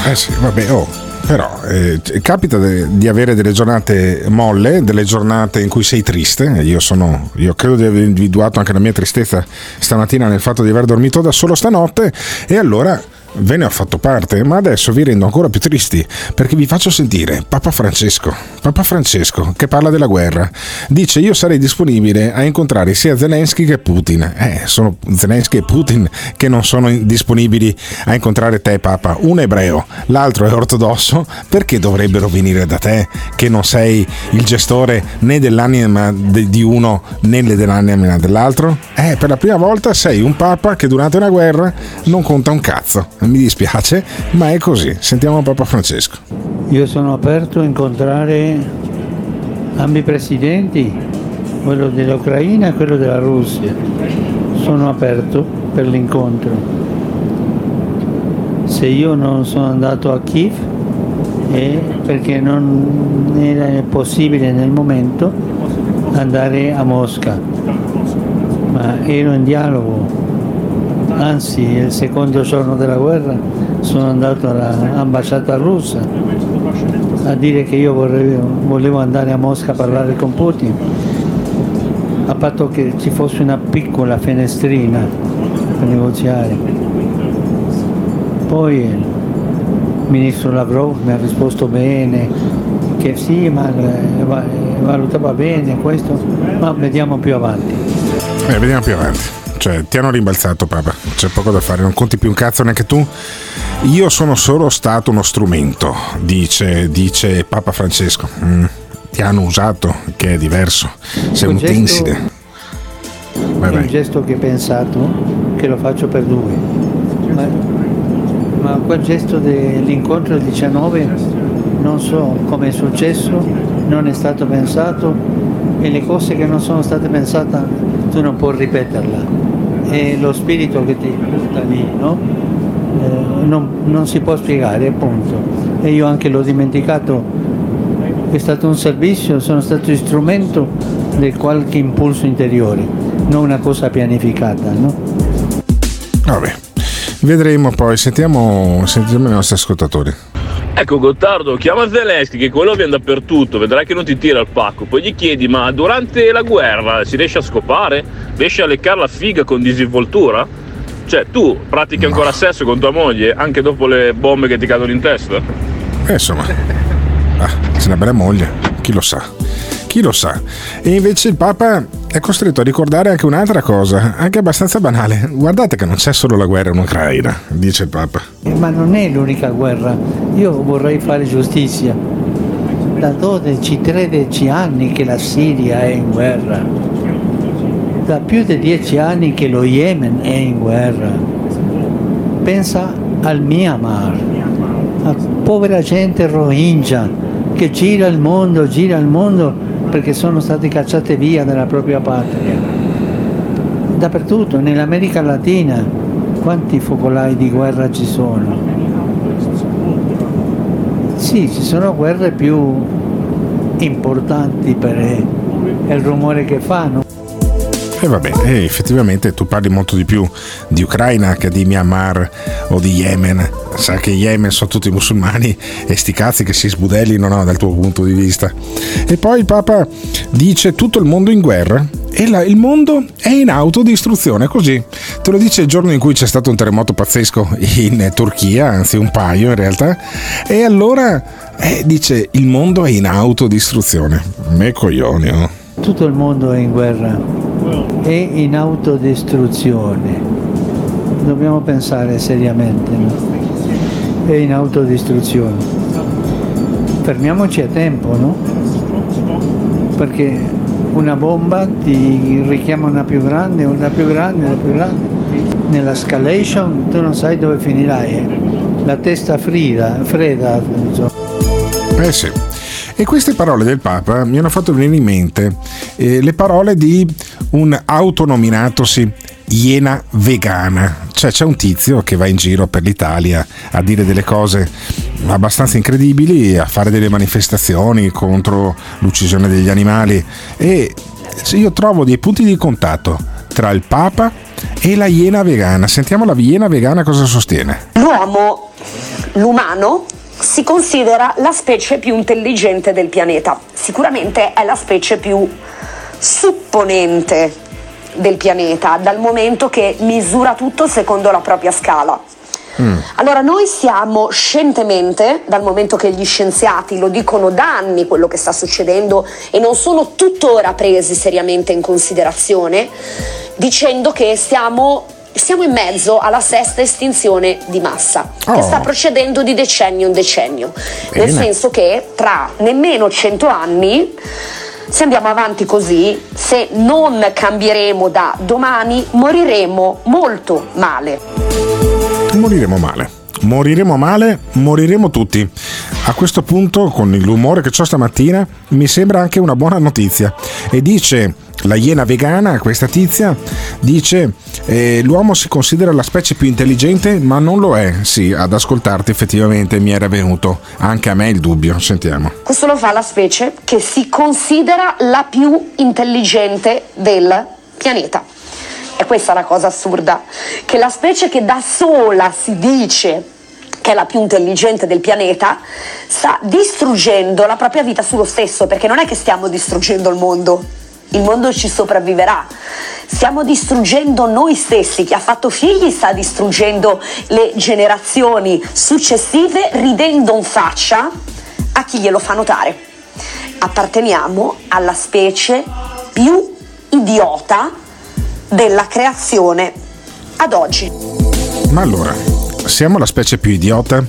Eh sì, vabbè, oh. Però eh, capita de- di avere delle giornate molle, delle giornate in cui sei triste. Io sono, io credo di aver individuato anche la mia tristezza stamattina nel fatto di aver dormito da solo stanotte. E allora ve ne ho fatto parte, ma adesso vi rendo ancora più tristi perché vi faccio sentire Papa Francesco. Papa Francesco che parla della guerra. Dice: Io sarei disponibile a incontrare sia Zelensky che Putin. Eh, sono Zelensky e Putin che non sono disponibili a incontrare te, Papa. Uno è ebreo, l'altro è ortodosso. Perché dovrebbero venire da te che non sei il gestore né dell'anima de- di uno né dell'anima dell'altro? Eh, per la prima volta sei un Papa che durante una guerra non conta un cazzo. Mi dispiace, ma è così. Sentiamo Papa Francesco. Io sono aperto a incontrare ambi i presidenti, quello dell'Ucraina e quello della Russia. Sono aperto per l'incontro. Se io non sono andato a Kiev è perché non era possibile nel momento andare a Mosca, ma ero in dialogo Anzi, il secondo giorno della guerra sono andato all'ambasciata russa a dire che io volevo, volevo andare a Mosca a parlare con Putin, a patto che ci fosse una piccola finestrina per negoziare. Poi il ministro Lavrov mi ha risposto bene, che sì, ma eh, eh, valutava bene questo, ma vediamo più avanti. Eh, vediamo più avanti. Cioè, ti hanno rimbalzato, Papa. C'è poco da fare, non conti più un cazzo neanche tu. Io sono solo stato uno strumento, dice, dice Papa Francesco. Mm, Ti hanno usato, che è diverso. Sei un gesto- tenside. Vai, è un vai. gesto che ho pensato che lo faccio per due. Ma, ma quel gesto dell'incontro del 19 non so come è successo, non è stato pensato e le cose che non sono state pensate tu non puoi ripeterla. È lo spirito che ti butta lì, no? Eh, non, non si può spiegare, appunto. E io anche l'ho dimenticato è stato un servizio, sono stato strumento di qualche impulso interiore, non una cosa pianificata, no? Vabbè. Vedremo poi, sentiamo, sentiamo i nostri ascoltatori. Ecco Gottardo, chiama Zelensky che quello viene dappertutto, vedrai che non ti tira il pacco. Poi gli chiedi, ma durante la guerra si riesce a scopare? Riesci a leccare la figa con disinvoltura? Cioè, tu pratichi ancora sesso con tua moglie anche dopo le bombe che ti cadono in testa? Eh, insomma, ah, c'è una bella moglie, chi lo sa. Chi lo sa. E invece il Papa è costretto a ricordare anche un'altra cosa, anche abbastanza banale. Guardate che non c'è solo la guerra in Ucraina, dice il Papa. Ma non è l'unica guerra, io vorrei fare giustizia. da 12-13 anni che la Siria è in guerra, da più di 10 anni che lo Yemen è in guerra. Pensa al Myanmar, a povera gente Rohingya che gira il mondo, gira il mondo perché sono stati cacciati via dalla propria patria. Dappertutto, nell'America Latina, quanti focolai di guerra ci sono? Sì, ci sono guerre più importanti per il rumore che fanno. E vabbè, e effettivamente tu parli molto di più di Ucraina che di Myanmar o di Yemen. Sa che Yemen sono tutti musulmani e sti cazzi che si sbudellino no, dal tuo punto di vista. E poi il Papa dice tutto il mondo in guerra e la, il mondo è in autodistruzione, così. Te lo dice il giorno in cui c'è stato un terremoto pazzesco in Turchia, anzi un paio in realtà, e allora eh, dice il mondo è in autodistruzione. Me coglioni, no? Tutto il mondo è in guerra, è in autodistruzione. Dobbiamo pensare seriamente, no? È in autodistruzione. Fermiamoci a tempo, no? Perché una bomba ti richiama una più grande, una più grande, una più grande. Nella escalation tu non sai dove finirai. eh. La testa frida, fredda. insomma. Eh sì. E queste parole del Papa mi hanno fatto venire in mente eh, le parole di un autonominatosi iena vegana. Cioè c'è un tizio che va in giro per l'Italia a dire delle cose abbastanza incredibili, a fare delle manifestazioni contro l'uccisione degli animali e io trovo dei punti di contatto tra il Papa e la iena vegana. Sentiamo la iena vegana cosa sostiene. L'uomo, l'umano, si considera la specie più intelligente del pianeta. Sicuramente è la specie più supponente del pianeta, dal momento che misura tutto secondo la propria scala. Allora noi siamo scientemente, dal momento che gli scienziati lo dicono da anni quello che sta succedendo e non sono tuttora presi seriamente in considerazione, dicendo che stiamo, siamo in mezzo alla sesta estinzione di massa, che Oh. sta procedendo di decennio in decennio, nel Bene. senso che tra nemmeno cento anni se andiamo avanti così, se non cambieremo da domani, moriremo molto male. Moriremo male. Moriremo male, moriremo tutti. A questo punto, con l'umore che ho stamattina, mi sembra anche una buona notizia. E dice la iena vegana, questa tizia, dice eh, l'uomo si considera la specie più intelligente, ma non lo è. Sì, ad ascoltarti effettivamente mi era venuto anche a me il dubbio. Sentiamo. Questo lo fa la specie che si considera la più intelligente del pianeta. E questa è la cosa assurda, che la specie che da sola si dice che è la più intelligente del pianeta, sta distruggendo la propria vita sullo stesso, perché non è che stiamo distruggendo il mondo, il mondo ci sopravviverà. Stiamo distruggendo noi stessi, chi ha fatto figli sta distruggendo le generazioni successive ridendo in faccia a chi glielo fa notare. Apparteniamo alla specie più idiota della creazione ad oggi. Ma allora, siamo la specie più idiota?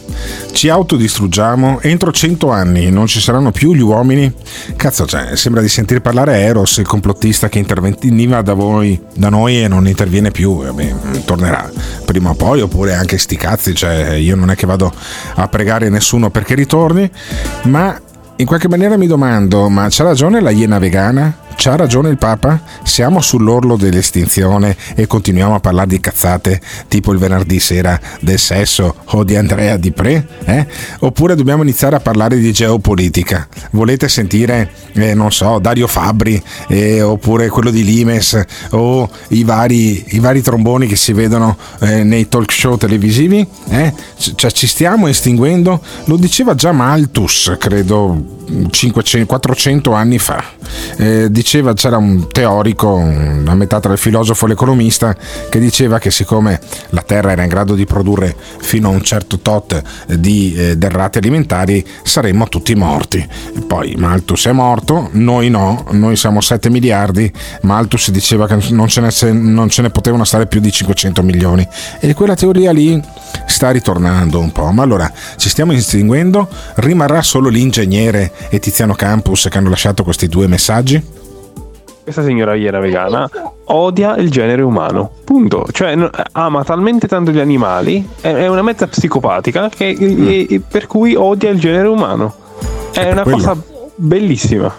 Ci autodistruggiamo? Entro cento anni non ci saranno più gli uomini? Cazzo, cioè, sembra di sentire parlare Eros, il complottista che interveniva da voi, da noi e non interviene più. Vabbè, tornerà prima o poi, oppure anche sti cazzi, cioè, io non è che vado a pregare nessuno perché ritorni, ma in qualche maniera mi domando, ma c'ha ragione la iena vegana? C'ha ragione il Papa? Siamo sull'orlo dell'estinzione e continuiamo a parlare di cazzate tipo il venerdì sera del sesso o di Andrea Di Pre? Eh? Oppure dobbiamo iniziare a parlare di geopolitica? Volete sentire, eh, non so, Dario Fabbri eh, oppure quello di Limes o i vari, i vari tromboni che si vedono eh, nei talk show televisivi? Eh? C- Cioè ci stiamo estinguendo? Lo diceva già Malthus, credo 500, 400 anni fa. Eh, diceva c'era un teorico, una metà tra il filosofo e l'economista, che diceva che siccome la Terra era in grado di produrre fino a un certo tot di eh, derrate alimentari, saremmo tutti morti. Poi Malthus è morto, noi no, noi siamo 7 miliardi, Malthus diceva che non ce, ne, non ce ne potevano stare più di 500 milioni. E quella teoria lì sta ritornando un po'. Ma allora ci stiamo estinguendo? Rimarrà solo l'ingegnere e Tiziano Campus che hanno lasciato questi due messaggi? Questa signora iena vegana odia il genere umano. Punto. Cioè, ama talmente tanto gli animali, è, è una mezza psicopatica, che, e- e- per cui odia il genere umano. È una quello. cosa bellissima.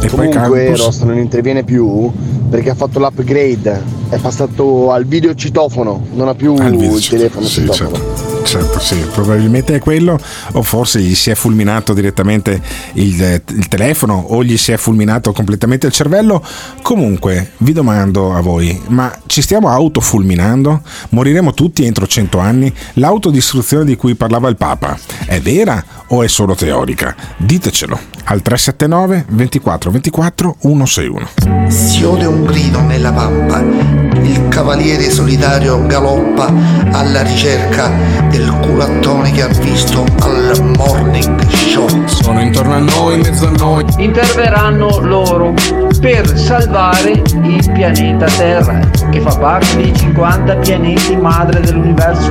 E Comunque Ross non interviene più perché ha fatto l'upgrade, è passato al videocitofono, non ha più il telefono sì, citofono. certo. Certo, sì, probabilmente è quello, o forse gli si è fulminato direttamente il, il telefono, o gli si è fulminato completamente il cervello. Comunque, vi domando a voi, ma ci stiamo autofulminando? Moriremo tutti entro 100 anni? L'autodistruzione di cui parlava il Papa è vera o è solo teorica? Ditecelo al 379 24 24 161. Si ode un grido nella pampa, il cavaliere solitario galoppa alla ricerca del culattone che ha visto al morning show. Sono intorno a noi, in mezzo a noi. interverranno loro per salvare il pianeta Terra, che fa parte dei 50 pianeti madre dell'universo.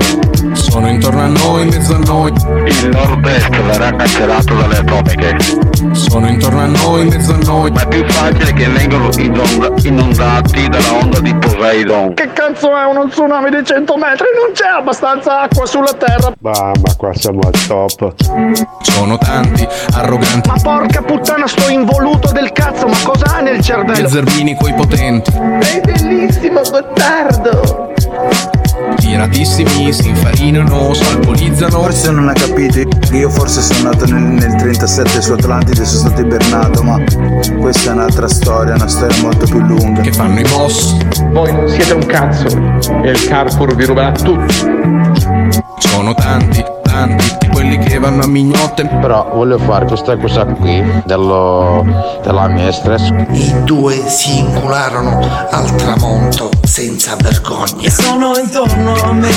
Sono intorno a noi, in mezzo a noi. Il nord-est verrà cancellato dalle atomiche. Sono intorno a noi, in mezzo a noi. Ma è più facile che vengano inonda- inondati dalla onda di Poseidon. Che cazzo è uno tsunami di 100 metri? Non c'è abbastanza acqua sulla terra. Ma, ma qua siamo al top. Sono tanti, arroganti. Ma porca puttana, sto involuto del cazzo, ma cosa ha nel cervello? E zerbini coi potenti. È bellissimo, Gottardo! Tiratissimi si infarinano, salponizzano. Forse non ha capito, io forse sono nato nel, nel 37 su Atlantide, sono stato ibernato, ma questa è un'altra storia, una storia molto più lunga. Che fanno i boss? Voi non siete un cazzo e il Carrefour vi ruberà tutto. Sono tanti, tanti di quelli che vanno a mignotte. Però voglio fare questa cosa qui dello, della mia stress. I due si incularono al tramonto senza vergogna. Sono intorno a me.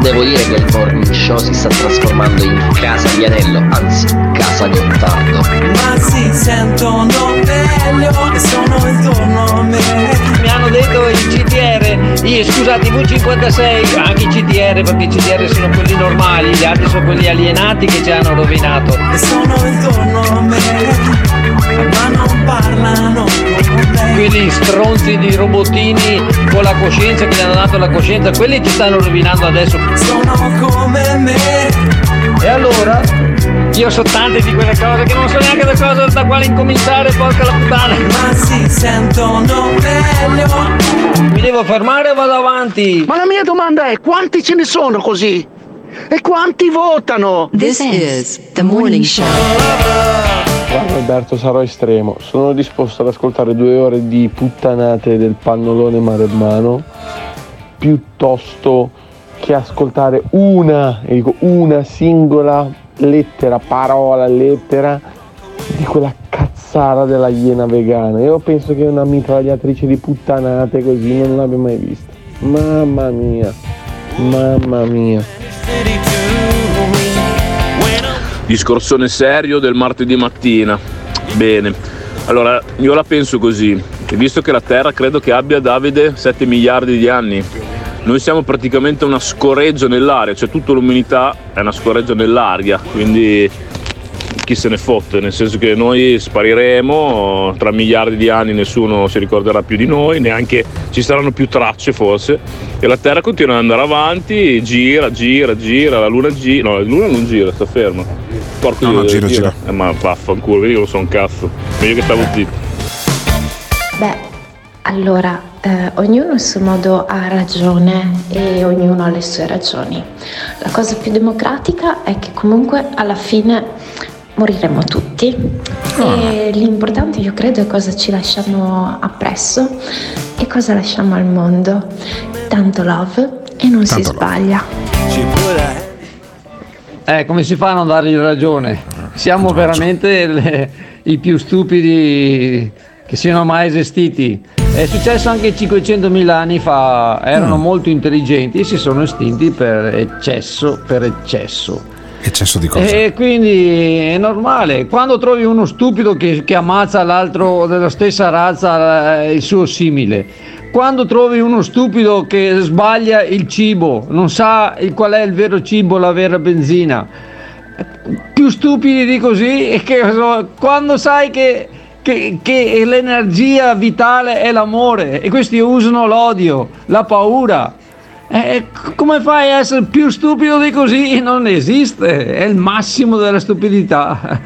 Devo dire che il morning show si sta trasformando in casa di Anello, anzi casa Gottardo. Ma si sentono meglio e sono intorno a me. Mi hanno detto il CTR, io, scusate, i V56, anche i CTR, perché i CTR sono quelli normali, gli altri sono quelli alienati che ci hanno rovinato. E sono intorno a me. Ma non parlano. Quelli stronzi di robottini con la coscienza che gli hanno dato la coscienza, quelli ci stanno rovinando adesso. Sono come me. E allora? Io so tante di quelle cose che non so neanche da cosa da quale incominciare, porca la puttana. Ma si sentono meglio. Mi devo fermare o vado avanti? Ma la mia domanda è quanti ce ne sono così? E quanti votano? This is the morning show. Guarda Alberto, sarò estremo. Sono disposto ad ascoltare due ore di puttanate del pannolone maremmano piuttosto che ascoltare una, e dico una singola lettera, parola, lettera di quella cazzara della iena vegana. Io penso che una mitragliatrice di puttanate così non l'abbia mai vista. Mamma mia, mamma mia. Discorsone serio del martedì mattina. Bene. Allora, io la penso così. Visto che la Terra credo che abbia Davide 7 miliardi di anni, noi siamo praticamente una scoreggia nell'aria, cioè tutta l'umanità è una scoreggia nell'aria, quindi chi se ne fotte, nel senso che noi spariremo, tra miliardi di anni nessuno si ricorderà più di noi, neanche ci saranno più tracce forse, e la Terra continua ad andare avanti, gira, gira, gira, la Luna gira, no la Luna non gira, sta ferma. Porco No, no, Dio, gira, gira. Eh, ma vaffanculo, vedi che non so un cazzo, meglio che stavo zitto. Beh, allora, eh, ognuno a suo modo ha ragione e ognuno ha le sue ragioni. La cosa più democratica è che comunque alla fine moriremo tutti e l'importante io credo è cosa ci lasciamo appresso e cosa lasciamo al mondo. Tanto love e non si sbaglia. Eh, come si fa a non dargli ragione? Siamo veramente le- i più stupidi che siano mai esistiti. È successo anche 500.000 anni fa, erano Mm. molto intelligenti e si sono estinti per eccesso, per eccesso. Eccesso di cosa? E quindi è normale, quando trovi uno stupido che, che ammazza l'altro della stessa razza, eh, il suo simile, quando trovi uno stupido che sbaglia il cibo, non sa qual è il vero cibo, la vera benzina, più stupidi di così che quando sai che, che- che l'energia vitale è l'amore e questi usano l'odio, la paura. Eh, c- come fai a essere più stupido di così? Non esiste, è il massimo della stupidità.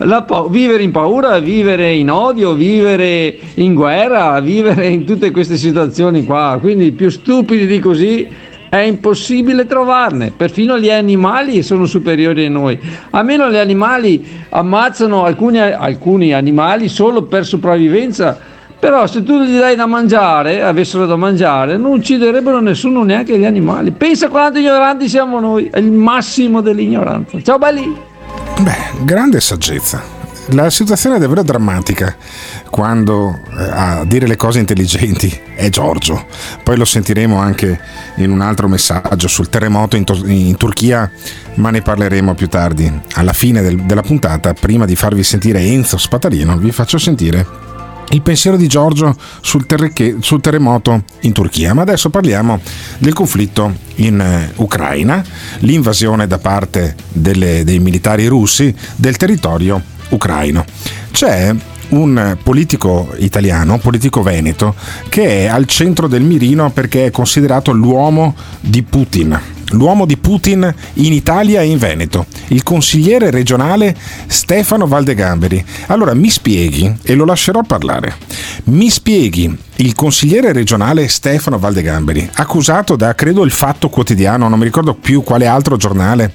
Pa- vivere in paura, vivere in odio, vivere in guerra, vivere in tutte queste situazioni qua. Quindi più stupidi di così è impossibile trovarne. Perfino gli animali sono superiori a noi. Almeno gli animali ammazzano alcuni, alcuni animali solo per sopravvivenza. Però se tu gli dai da mangiare, avessero da mangiare, non ucciderebbero nessuno, neanche gli animali. Pensa quanto ignoranti siamo noi, è il massimo dell'ignoranza. Ciao belli! Beh, grande saggezza. La situazione è davvero drammatica quando eh, a dire le cose intelligenti è Giorgio. Poi lo sentiremo anche in un altro messaggio sul terremoto in, Tor- in Turchia, ma ne parleremo più tardi. Alla fine del- della puntata, prima di farvi sentire Enzo Spatalino, vi faccio sentire il pensiero di Giorgio sul, terreche- sul terremoto in Turchia. Ma adesso parliamo del conflitto in eh, Ucraina, l'invasione da parte delle- dei militari russi del territorio ucraino. C'è un politico italiano, un politico veneto, che è al centro del mirino perché è considerato l'uomo di Putin. L'uomo di Putin in Italia e in Veneto, il consigliere regionale Stefano Valdegamberi. Allora mi spieghi, e lo lascerò parlare, mi spieghi il consigliere regionale Stefano Valdegamberi, accusato da credo il Fatto Quotidiano, non mi ricordo più quale altro giornale,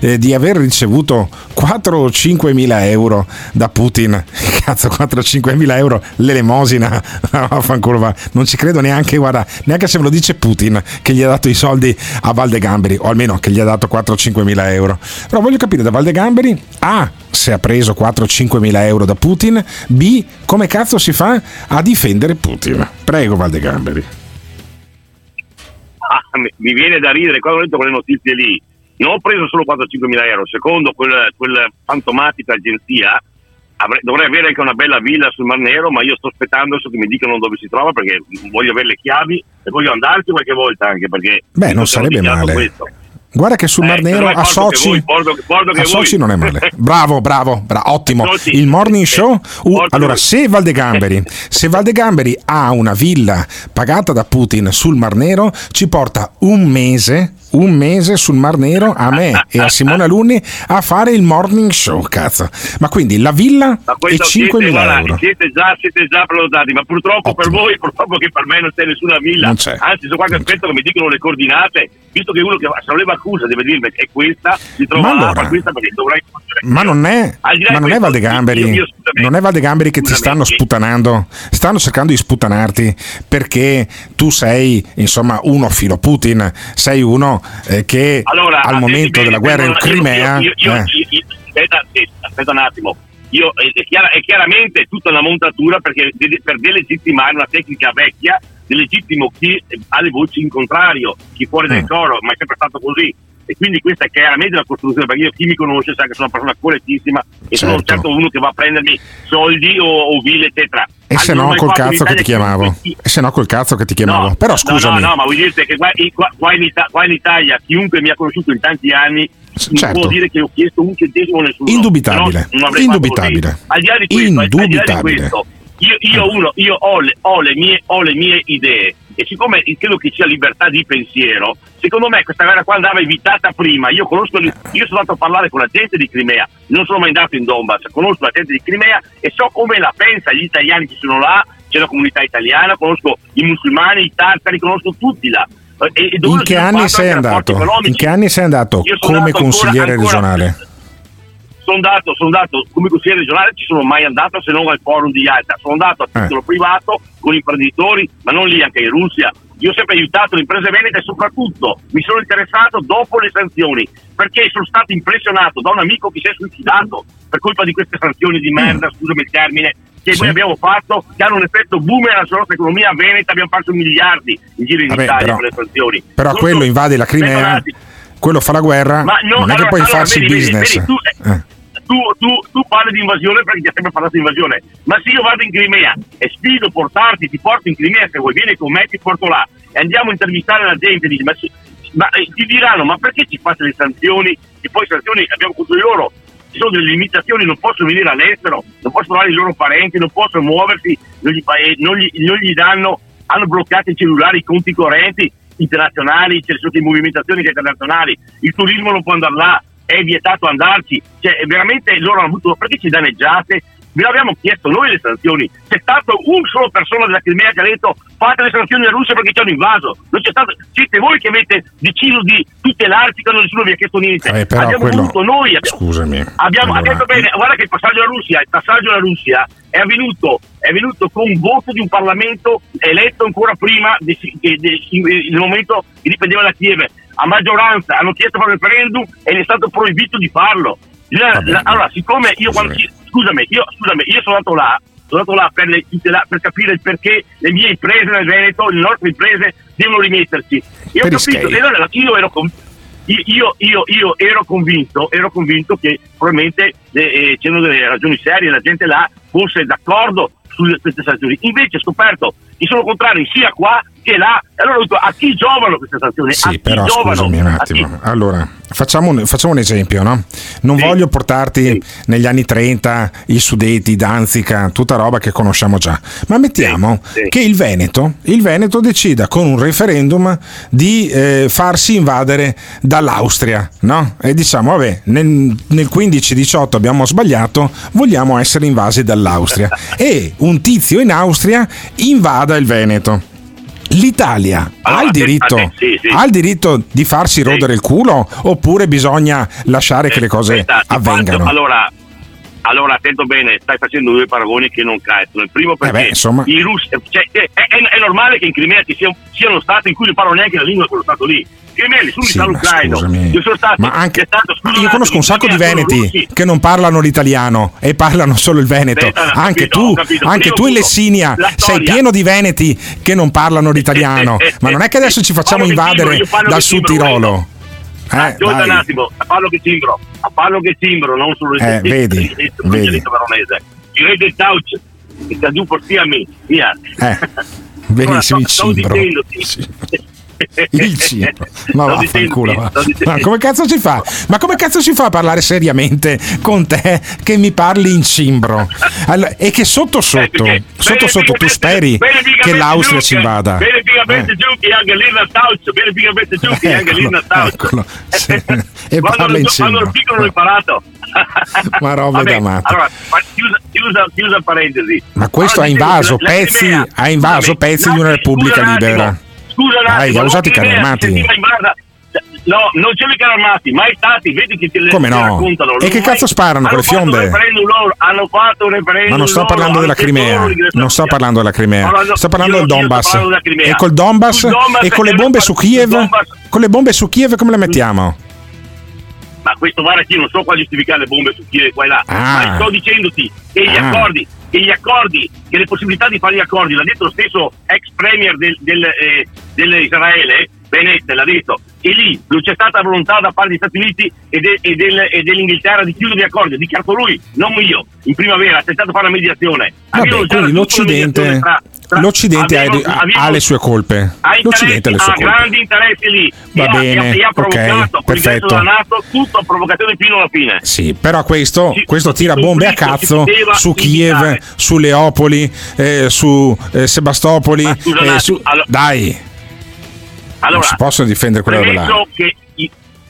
eh, di aver ricevuto 4 o 5 mila euro da Putin. Cazzo, 4 o 5 mila euro l'elemosina, vaffanculo va. non ci credo neanche, guarda, neanche se me lo dice Putin che gli ha dato i soldi a Valdegamberi, o almeno che gli ha dato 4 o 5 mila euro. Però voglio capire da Valdegamberi, A, se ha preso 4 o 5 mila euro da Putin, B, come cazzo si fa a difendere Putin. Prego Valdegamberi. Ah, mi- viene da ridere quando ho letto quelle notizie lì. Non ho preso solo 4-5 mila euro, secondo quel, quel fantomatica agenzia avrei- dovrei avere anche una bella villa sul Mar Nero, ma io sto aspettando adesso che mi dicano dove si trova perché voglio avere le chiavi e voglio andarci qualche volta anche perché Beh, non sarebbe male. questo. Guarda che sul Mar Eh, Nero a che a soci voi. non è male. Bravo, bravo, bra- ottimo. Il morning show. uh, allora, se Valdegamberi, se Valdegamberi ha una villa pagata da Putin sul Mar Nero, ci porta un mese. Un mese sul Mar Nero a me e a Simone Alunni a fare il morning show, cazzo. Ma quindi la villa Ma e questo 5 siete, mila guarda, euro. siete già, siete già prenotati, ma purtroppo per voi, purtroppo che per me non c'è nessuna villa. Non c'è. Anzi, sono qua che aspetto che mi dicono le coordinate, visto che uno che se voleva accusa deve dirmi è questa, si trova Ma là, allora- fa questa perché dovrei Ma non è, là ma non è Valdegamberi, io- io, scusami. non è Valdegamberi che ti stanno sputanando, stanno cercando di sputanarti perché tu sei insomma uno filo Putin, sei uno eh, che Allora, al attenti momento bene, della guerra in Crimea... Io, io, eh, io- io- aspetta, un attimo. Io, è, chiara- è chiaramente tutta una montatura perché per delegittimare una tecnica vecchia, delegittimo chi ha le voci in contrario, chi fuori dal Mm. coro, ma è sempre stato così. E quindi questa è chiaramente una costruzione, perché io chi mi conosce sa che sono una persona correttissima e sono Certo. certo uno che va a prendermi soldi o, o ville, eccetera. e se no col cazzo che ti chiamavo, e se no col cazzo che ti chiamavo, però scusami, No, no, ma vuol dire che qua, qua- qua in Ita- qua in Italia chiunque mi ha conosciuto in tanti anni non certo. può dire che ho chiesto un centesimo a nessuno. Indubitabile, no indubitabile. Al di là di questo, io, io uno, io ho le, ho le mie, ho le mie idee e siccome credo che sia libertà di pensiero, secondo me questa guerra qua andava evitata prima. Io conosco, io sono andato a parlare con la gente di Crimea, non sono mai andato in Donbass, conosco la gente di Crimea e so come la pensa gli italiani che sono là, c'è la comunità italiana, conosco i musulmani, i tartari, conosco tutti là. E- e in che anni sei andato? In che anni sei andato come ancora- consigliere ancora- regionale? Sono andato, sono andato come consigliere regionale, ci sono mai andato se non al forum di Yalta, sono andato a Eh. titolo privato con imprenditori, ma non lì anche in Russia, io ho sempre aiutato le imprese venete e soprattutto mi sono interessato dopo le sanzioni perché sono stato impressionato da un amico che si è suicidato per colpa di queste sanzioni di merda, scusami il termine, che Sì. noi abbiamo fatto, che hanno un effetto boomerang sulla nostra economia veneta, abbiamo fatto miliardi in giro in Vabbè, Italia però- per le sanzioni. Però Non quello invade la Crimea, Bentornati. Quello fa la guerra, Ma no, non è che allora- puoi allora, farsi vedi, business. vedi, tu- Eh. tu, tu- tu parli di invasione perché ti ha sempre parlato di invasione, ma se io vado in Crimea e sfido portarti, ti porto in Crimea, se vuoi vieni con me ti porto là e andiamo a intervistare la gente, dici, ma, ma, eh, ti diranno ma perché ci fate le sanzioni? E poi sanzioni abbiamo contro loro, ci sono delle limitazioni, non possono venire all'estero, non possono trovare i loro parenti, non possono muoversi, non gli, eh, non gli- non gli danno, hanno bloccato i cellulari, i conti correnti internazionali, c'è sono movimentazioni internazionali, il turismo non può andare là, è vietato andarci, cioè veramente loro hanno avuto, perché ci danneggiate? Ve l'abbiamo chiesto noi le sanzioni, c'è stato un solo persona della Crimea che ha detto fate le sanzioni alla Russia perché ci hanno invaso, non c'è stato, siete voi che avete deciso di tutelarci quando nessuno vi ha chiesto niente, Eh, abbiamo quello- voluto noi, abbiamo, Scusami. Abbiamo Allora, detto bene, guarda che il passaggio alla Russia, il passaggio alla Russia è avvenuto, è avvenuto con un voto di un Parlamento eletto ancora prima de- de- de- del momento che dipendeva da Kiev. A maggioranza hanno chiesto fare un referendum e gli è stato proibito di farlo. La- la- allora, siccome io quando scusami, io, scusami, io sono andato là, sono andato là per, le- per capire il perché le mie imprese nel Veneto, le nostre imprese devono rimetterci. Io ho Per capito, iscay. e allora io ero convinto io, io, io, ero convinto, ero convinto che probabilmente eh, eh, c'erano delle ragioni serie, la gente là fosse d'accordo su queste sanzioni. Invece ho scoperto che sono contrari sia qua che là. Allora ho detto a chi giovano queste sanzioni? Sì, però giovano? scusami un attimo. Allora, facciamo un, facciamo un esempio, no? Non voglio portarti negli anni 30 i Sudeti, Danzica, tutta roba che conosciamo già. Ma mettiamo che il Veneto, il Veneto decida con un referendum di eh, farsi invadere dall'Austria, no? E diciamo, vabbè, nel, nel 15-18 abbiamo sbagliato, vogliamo essere invasi dall'Austria. e un tizio in Austria invada il Veneto. L'Italia ha il diritto, ah, sì, sì. ha il diritto di farsi rodere il culo oppure bisogna lasciare che le cose Aspetta, avvengano? faccio- allora, allora, attento bene, stai facendo due paragoni che non calzano. Il primo perché Eh beh, insomma. i russi, cioè, è, è- è normale che in Crimea ci sia, sia uno stato in cui non parlano neanche la lingua di quello stato lì. Crimea nessuno Sì, sta ma ucraino. scusami. Io sono stato, Ma anche- stato, scusa Io conosco un sacco di veneti russi. che non parlano l'italiano e parlano solo il veneto. Ho Anche capito, tu, capito. anche tu in Lessinia sei pieno di veneti che non parlano l'italiano. Ma non è che adesso ci facciamo invadere timbro, dal Sud timbro, Tirolo. Eh, un attimo, a parlo che timbro, a parlo che timbro, non solo Eh, vedi, il vedi. diritto veronese. Il re del Tauc, che sta giù portiami, via. Eh, benissimo, il Stavo cimbro. dicendoti. Il cibo. Ma vaffanculo. va. Ma come cazzo si fa? Ma come cazzo si fa a parlare seriamente con te che mi parli in cimbro? Allora, e che sotto sotto, sotto sotto tu speri che l'Austria ci invada. Bene figamente giù che anche lì nel Tauc, bene figamente giù che anche lì nel Tauc. Eccolo, sì. E parla in ero- quando ero cimbro. piccolo l'ho imparato. Ma roba Vabbè, da matto. Allora, chiusa, chiusa, chiusa parentesi. Ma questo ha Allora, invaso la- pezzi, ha invaso pezzi di una repubblica libera. Scusa un attimo, ha usato i carri armati. No, non c'erano i carri armati, mai stati, vedi che te le Come no? raccontano. E che Mai- cazzo sparano con le fionde? Hanno fatto un referendum Ma non sto parlando della Crimea, non sto parlando della Crimea, No, sto parlando del Donbass. E col Donbass e con le bombe su Kiev, con le bombe su Kiev come le mettiamo? Ma questo guarda che io non so qua giustificare le bombe su Kiev qua e là, Ah. ma sto dicendoti che gli Ah. accordi, che gli accordi, che le possibilità di fare gli accordi, l'ha detto lo stesso ex premier del, del, eh, dell'Israele, Bennett l'ha detto, e lì non c'è stata volontà da parte degli Stati Uniti e, de- e del- e dell'Inghilterra di chiudere gli accordi, ha dichiarato lui, non io, in primavera, ha tentato di fare la mediazione. Vabbè, quindi l'Occidente, mediazione tra- l'Occidente ha, avevano- ha- avevano- ha le sue colpe. ha L'Occidente ha le sue ha colpe. grandi interessi lì Va e, bene, ha, e ha ok, provocato con l'ingresso perfetto. NATO tutto a provocazione fino alla fine Sì, però questo, Sì, questo tira bombe a cazzo su Kiev, evitare. su Leopoli, eh, su eh, Sebastopoli. scusa un eh, su- allora- Dai, non allora si possono difendere quella roba là. che,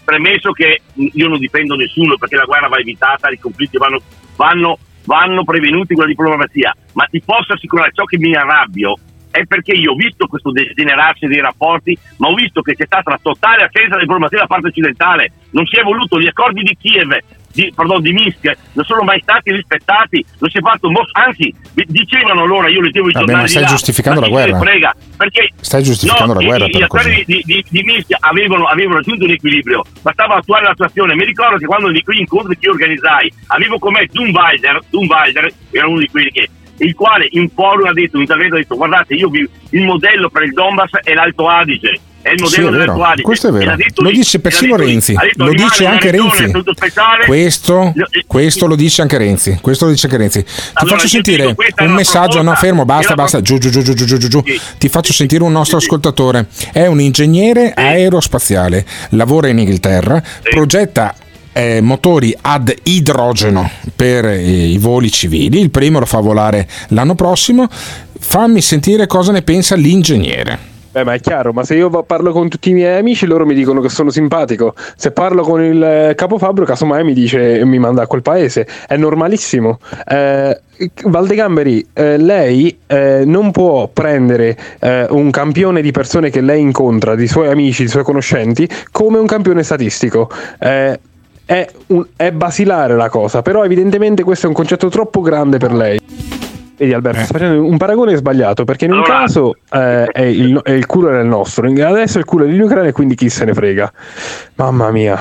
premesso che io non difendo nessuno perché la guerra va evitata i conflitti vanno, vanno, vanno prevenuti con la diplomazia ma ti posso assicurare ciò che mi arrabbio è perché io ho visto questo degenerarsi dei rapporti, ma ho visto che c'è stata la totale assenza di informazione da parte occidentale. Non si è voluto gli accordi di Kiev, di, pardon, di Minsk, non sono mai stati rispettati, non si è fatto mo- anzi, dicevano allora, io leggevo i Vabbè, giornali ma stai là, giustificando ma la guerra. frega, perché Stai giustificando no, la guerra gli così. di, di, di Minsk avevano, avevano raggiunto un equilibrio, bastava attuare l'attuazione. Mi ricordo che quando di quegli incontri che io organizzai, avevo con me Dunwalder, Dunwalder era uno di quelli che il quale in forum ha detto, in intervento ha detto guardate io vi- il modello per il Donbass è l'Alto Adige è il Sì, modello è vero, Adige questo è vero. Lo dice persino. Renzi, lo dice anche Renzi. Questo, questo lo dice anche Renzi. Questo lo dice anche Renzi. Ti Allora, faccio io sentire un messaggio. No, fermo, basta, basta. Giù, giù, giù, giù, giù, giù, giù. Ti faccio sentire un nostro ascoltatore. È un ingegnere aerospaziale, lavora in Inghilterra, progetta eh, motori ad idrogeno per eh, i voli civili. Il primo lo fa volare l'anno prossimo. Fammi sentire cosa ne pensa l'ingegnere. Beh, ma è chiaro, ma se io parlo con tutti i miei amici, loro mi dicono che sono simpatico. Se parlo con il eh, capofabbrica, casomai mi dice mi manda a quel paese. È normalissimo. Eh, Valdegamberi, eh, lei eh, non può prendere eh, un campione di persone che lei incontra, di suoi amici, di suoi conoscenti, come un campione statistico. Eh, è, un- è basilare la cosa, però evidentemente questo è un concetto troppo grande per lei. Vedi Alberto, sta facendo un paragone sbagliato perché in un Allora- caso eh, è, il, è il culo del nostro, in- adesso è il culo degli ucraini e quindi chi se ne frega. Mamma mia.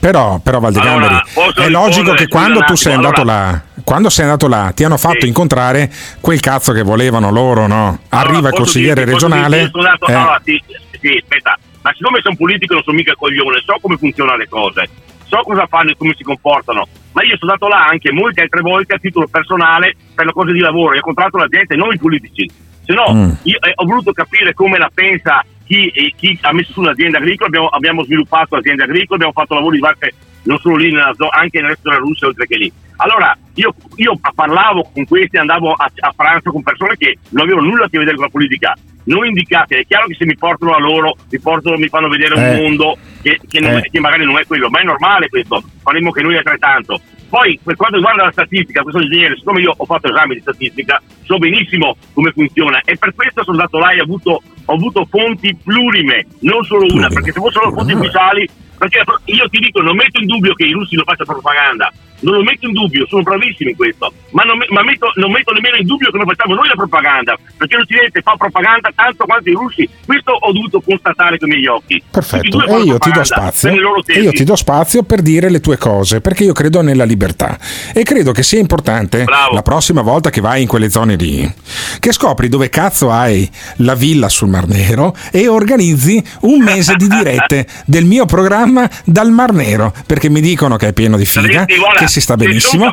Però, però Valdegamberi, Allora, è logico che quando tu sei andato là, quando sei andato là, ti hanno fatto incontrare quel cazzo che volevano loro, no? Arriva il consigliere dirti, regionale. dirti, eh, allora, sì, sì, aspetta, ma siccome sono politico non sono mica coglione, so come funzionano le cose, so cosa fanno e come si comportano, ma io sono andato là anche molte altre volte a titolo personale per le cose di lavoro, io ho incontrato la gente, non i politici, se no Mm. io eh, ho voluto capire come la pensa chi, eh, chi ha messo su un'azienda agricola, abbiamo, abbiamo sviluppato aziende agricole, abbiamo fatto lavori di varie non solo lì nella zona, anche nel resto della Russia oltre che lì. Allora io, io parlavo con questi, andavo a, a pranzo con persone che non avevano nulla a che vedere con la politica, non indicate, è chiaro che se mi portano a loro, mi, portano, mi fanno vedere Eh. un mondo che, che non- Eh. che magari non è quello, ma è normale questo, faremo che noi altrettanto. Poi per quanto riguarda la statistica, questo ingegnere, siccome io ho fatto esami di statistica, so benissimo come funziona e per questo sono andato là e ho avuto, ho avuto fonti plurime, non solo una, perché se fossero fonti ufficiali, perché io ti dico, non metto in dubbio che i russi non facciano propaganda, non lo metto in dubbio, sono bravissimi in questo, ma, non, ma metto, non metto nemmeno in dubbio che non facciamo noi la propaganda, perché l'Occidente fa propaganda tanto quanto i russi, questo ho dovuto constatare con i miei occhi. Perfetto, e io ti do spazio. E io ti do spazio per dire le tue cose, perché io credo nella libertà. E credo che sia importante la prossima volta che vai in quelle zone lì che scopri dove cazzo hai la villa sul Mar Nero e organizzi un mese di dirette del mio programma dal Mar Nero, perché mi dicono che è pieno di figa, che si sta benissimo.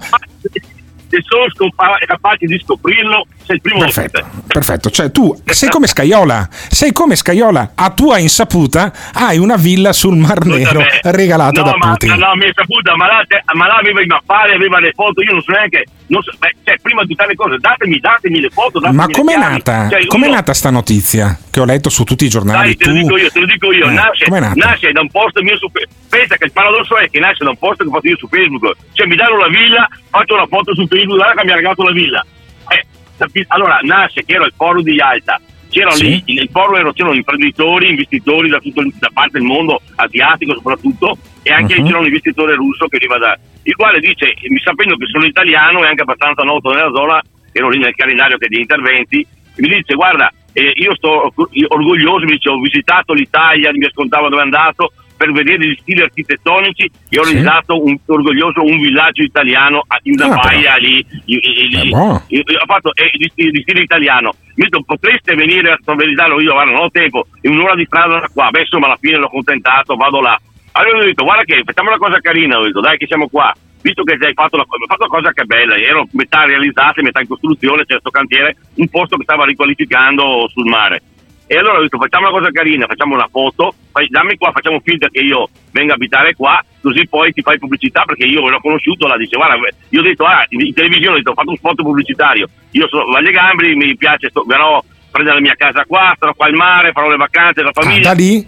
Se sono scompa- capaci di scoprirlo, sei il primo Perfetto, ospite. perfetto. Cioè, tu sei come Scaiola, sei come Scaiola, a tua insaputa hai una villa sul Mar Nero regalata no, da ma, Putin. No, mi è saputa, ma là, te- ma là aveva i mappari, aveva le foto, io non so neanche. So, beh, cioè, prima di tutte le cose, datemi, datemi le foto. Datemi Ma com'è nata? Cioè, com'è nata sta notizia che ho letto su tutti i giornali? Dai, te lo dico io, te lo dico io. Eh, nasce, nasce da un post mio su Facebook. Pensa che il paradosso è che nasce da un post che ho fatto io su Facebook. Cioè, mi danno la villa, faccio una foto su Facebook, guarda che mi ha regalato la villa. Eh, allora, nasce che ero il forum di Yalta. C'erano Sì. lì, nel forum ero- c'erano imprenditori, investitori da, tutto, da parte del mondo asiatico soprattutto, e anche Mhm. c'era un investitore russo che arriva da. il quale dice, mi sapendo che sono italiano e anche abbastanza noto nella zona, ero lì nel calendario che di interventi, mi dice guarda eh, io sto io orgoglioso mi dice ho visitato l'Italia mi raccontava dove è andato per vedere gli stili architettonici e ho Sì. realizzato un, orgoglioso un villaggio italiano a- in una Ah, lì i- i- ho fatto eh, di, stile, di stile italiano mi detto potreste venire a sorvegliarlo io guarda non ho tempo in un'ora di strada da qua beh insomma alla fine l'ho contentato vado là allora ho detto guarda che facciamo una cosa carina ho detto dai che siamo qua visto che hai fatto, hai fatto una cosa che è bella, ero metà realizzata metà in costruzione, c'è questo cantiere, un posto che stava riqualificando sul mare. E allora ho detto facciamo una cosa carina, facciamo una foto, fai- dammi qua, facciamo finta che io venga a abitare qua, così poi ti fai pubblicità perché io l'ho conosciuto, la dice guarda, io ho detto ah, in, televisione ho detto ho fatto un spot pubblicitario, io sono Valle Gambri, mi piace, sto, verrò a prendere la mia casa qua, starò qua al mare, farò le vacanze, la famiglia. Ah, da lì-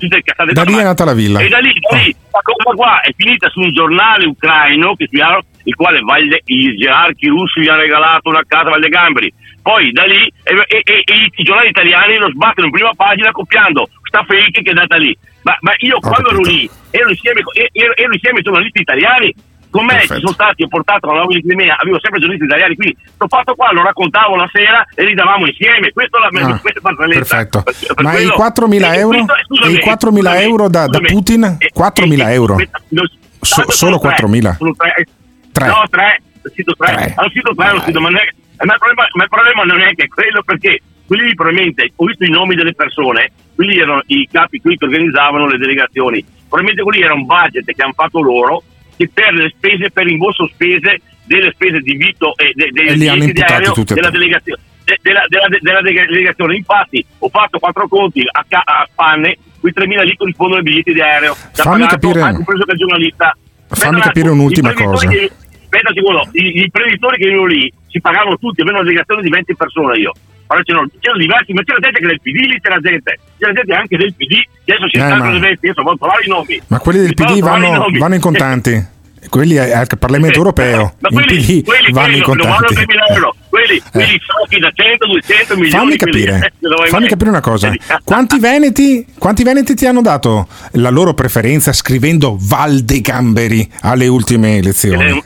da lì è nata la villa. E da lì, da lì, la cosa qua è finita su un giornale ucraino che spiegano il quale Valle, i gerarchi russi gli hanno regalato una casa a Valle Gambri. Poi da lì e, e- e- i giornali italiani lo sbattono in prima pagina copiando sta fake che è data lì. Ma, ma io quando ero lì ero insieme, ero, ero insieme ai giornalisti italiani. Con me ci sono stati, ho portato la di me, avevo sempre giornalisti italiani, quindi questo fatto qua lo raccontavo la sera e li davamo insieme. Questo è la Ah, questa è barzelletta. Perfetto. Per- per Ma i quello- 4.000 e euro? questo- i 4.000 scusami, euro da, da. Putin? 4.000 euro. Non- So- tanto solo sono tre, 4.000? sono tre. Tre. No, tre. Ho scritto tre. Ho scritto tre, ho scritto, ma, è- ma il, problema, ma il problema non è che quello perché quelli probabilmente, ho visto i nomi delle persone, quelli erano i capi qui che organizzavano le delegazioni. Probabilmente quelli era un budget che hanno fatto loro che per le spese, per rimborso spese delle spese di Vito e de, de- E li hanno biglietti imputati d'aereo tutti e della delegazione. de- della, della, della delegazione. Infatti, ho fatto quattro conti a, ca- a spanne, quei 3.000 lì corrispondono ai biglietti di aereo. Da Fammi pagato, capire- anche compreso che giornalista. Fammi capire un'ultima cosa. che- aspetta i, gli imprenditori che venivano lì si pagavano tutti, avevano una delegazione di 20 persone io. Però c'erano, c'erano diversi, ma c'era gente che del PD, lì c'era gente, c'era gente anche del PD, adesso si Eh, stanno ma- vesti, adesso voglio trovare i nomi. Ma quelli del PD vanno, vanno in contanti. Quelli al Parlamento europeo. Ma quelli, quelli, vanno quelli in contanti. 3.000 euro, quelli, quelli soldi da 100, 200 milioni. Fammi capire, eh, fammi capire una cosa. Quanti veneti, quanti veneti ti hanno dato la loro preferenza scrivendo Val dei Gamberi alle ultime elezioni?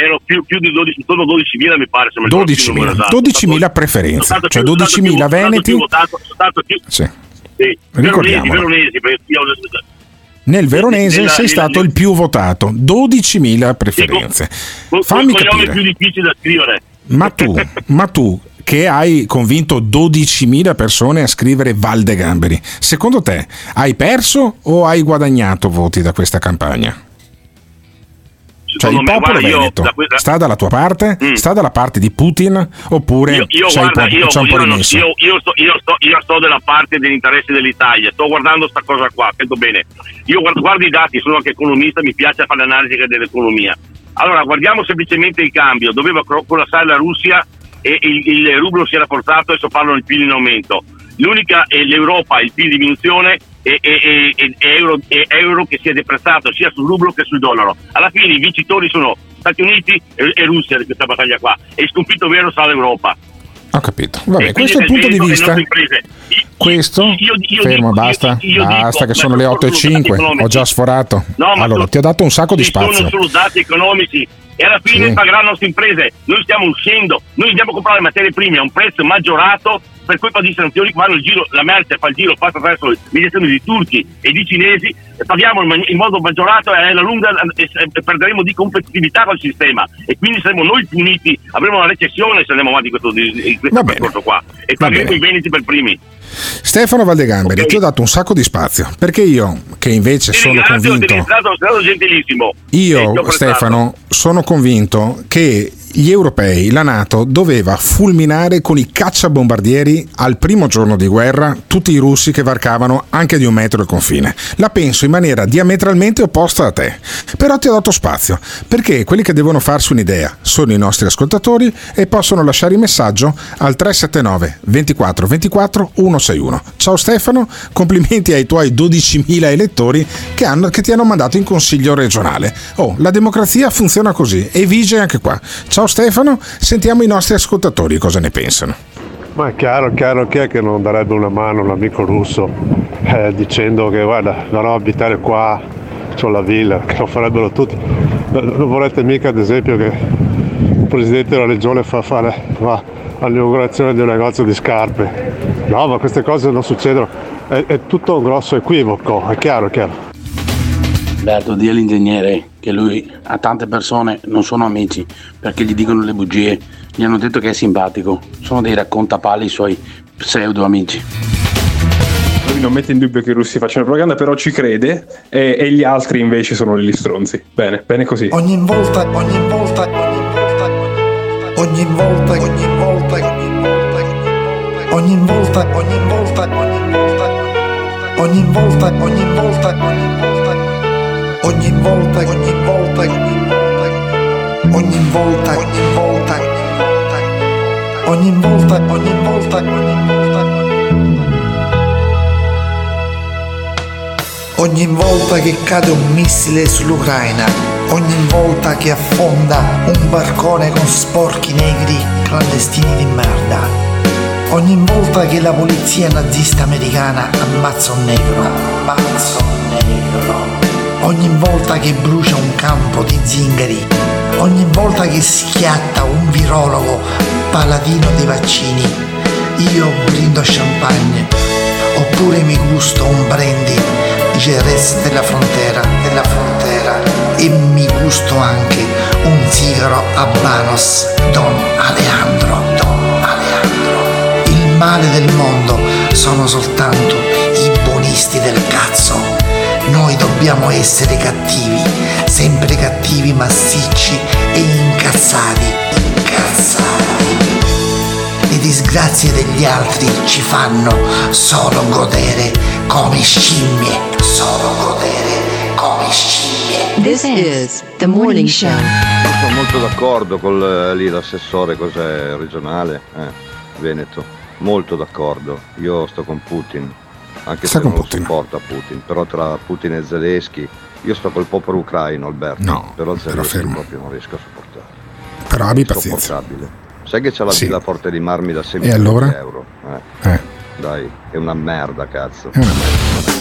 Erano più, più di 12, intorno a 12.000 mi pare. se non mi ricordo più il numero 12.000, esatto. 12.000 preferenze, cioè più- sono 12.000 stato più- veneti. Sì. sì, veronesi, veronesi, Nel veronese nella- sei nella- stato il più votato, 12.000 preferenze. con- Fammi con capire. più difficili da scrivere. Ma tu, ma tu che hai convinto 12.000 persone a scrivere Val de Gamberi, secondo te hai perso o hai guadagnato voti da questa campagna? Cioè il me, popolo io veneto da questa- sta dalla tua parte? Mm. Sta dalla parte di Putin oppure Io, io guarda, po', io, c'è un po' io non- io- io sto, io sto- io sto della parte degli interessi dell'Italia, sto guardando sta cosa qua, sento bene. Io guardo, guardo i dati, sono anche economista, mi piace fare l'analisi dell'economia. Allora, guardiamo semplicemente il cambio. Doveva collassare la Russia e il, il rublo si era portato, adesso parlano del PIL in aumento. L'unica è l'Europa, il PIL in diminuzione e, e- e- euro, e euro che si è deprezzato sia sul rublo che sul dollaro. Alla fine i vincitori sono Stati Uniti e, e Russia di questa battaglia qua e il sconfitto vero sarà l'Europa. Ho capito. Vabbè, E questo è il punto di vista. Questo, io- io fermo, dico- basta, io- io basta dico, che sono le sono 8 e solo dati 5, ho già sforato. No, ma allora, ti ho dato un sacco di spazio. sono solo dati economici e alla fine Sì. pagheranno le nostre imprese. Noi stiamo uscendo, noi andiamo a comprare materie prime a un prezzo maggiorato per colpa di sanzioni che fanno il giro, la merce fa il giro, passa attraverso le mediazioni di turchi e di cinesi, e paghiamo in, modo maggiorato e alla lunga perderemo di competitività col sistema. E quindi saremo noi puniti, avremo una recessione se andiamo avanti in questo, in questo percorso qua. E pagheremo i veneti per primi. Stefano Valdegamberi, ti ho dato un sacco di spazio perché io, che invece Ti sono convinto, stato ho io. Stefano, sono convinto che gli europei, la Nato, doveva fulminare con i cacciabombardieri al primo giorno di guerra tutti i russi che varcavano anche di un metro il confine. La penso in maniera diametralmente opposta a te, però ti ho dato spazio perché quelli che devono farsi un'idea sono i nostri ascoltatori e possono lasciare il messaggio al 379 24 24 161. Ciao Stefano, complimenti ai tuoi 12.000 elettori che, hanno- che ti hanno mandato in consiglio regionale. Oh, la democrazia funziona così e vige anche qua. Ciao Stefano, sentiamo i nostri ascoltatori cosa ne pensano. Ma è chiaro, chiaro chi è che non darebbe una mano un amico russo eh, dicendo che guarda, verrò a abitare qua, c'ho la villa, che lo farebbero tutti. Non vorrete mica ad esempio che il presidente della regione fa fare va all'inaugurazione di un negozio di scarpe. No, ma queste cose non succedono. È, è tutto un grosso equivoco, è chiaro, è chiaro. Berto, di all'ingegnere che lui a tante persone non sono amici perché gli dicono le bugie, gli hanno detto che è simpatico, sono dei raccontapali i suoi pseudo amici. Lui non mette in dubbio che i russi facciano propaganda, però ci crede e, e gli altri invece sono degli stronzi. Bene, bene così. Ogni volta, ogni volta, ogni volta, ogni volta, ogni volta, ogni volta, ogni volta, ogni volta, ogni volta, ogni volta, ogni volta, ogni volta, ogni volta, ogni volta, ogni Ogni volta che cade un missile sull'Ucraina, ogni volta che affonda un barcone con sporchi negri, clandestini di merda. Ogni volta che la polizia nazista americana ammazza un negro, ammazza un negro. Ogni volta che brucia un campo di zingari, ogni volta che schiatta un virologo paladino dei vaccini, io brindo champagne, oppure mi gusto un brandy di Jerez della frontera, della frontera, e mi gusto anche un sigaro habanos Don Alejandro, Don Alejandro. Il male del mondo sono soltanto i buonisti del cazzo. Noi dobbiamo essere cattivi, sempre cattivi, massicci e incazzati, incazzati. Le disgrazie degli altri ci fanno solo godere come scimmie, solo godere come scimmie. This is the morning show. Sono molto d'accordo con eh, lì l'assessore cos'è regionale, eh, Veneto. Molto d'accordo. Io sto con Putin. Anche Sta se non Putin. supporta Putin. Però tra Putin e Zelensky, io sto col popolo ucraino, Alberto. No, però Zelensky fermo. proprio non riesco a supportare. Però abbi pazienza. Sai che c'ha la Sì. villa Forte di Marmi da 6 E allora? euro? Eh. Eh. Dai, è una merda, cazzo. È una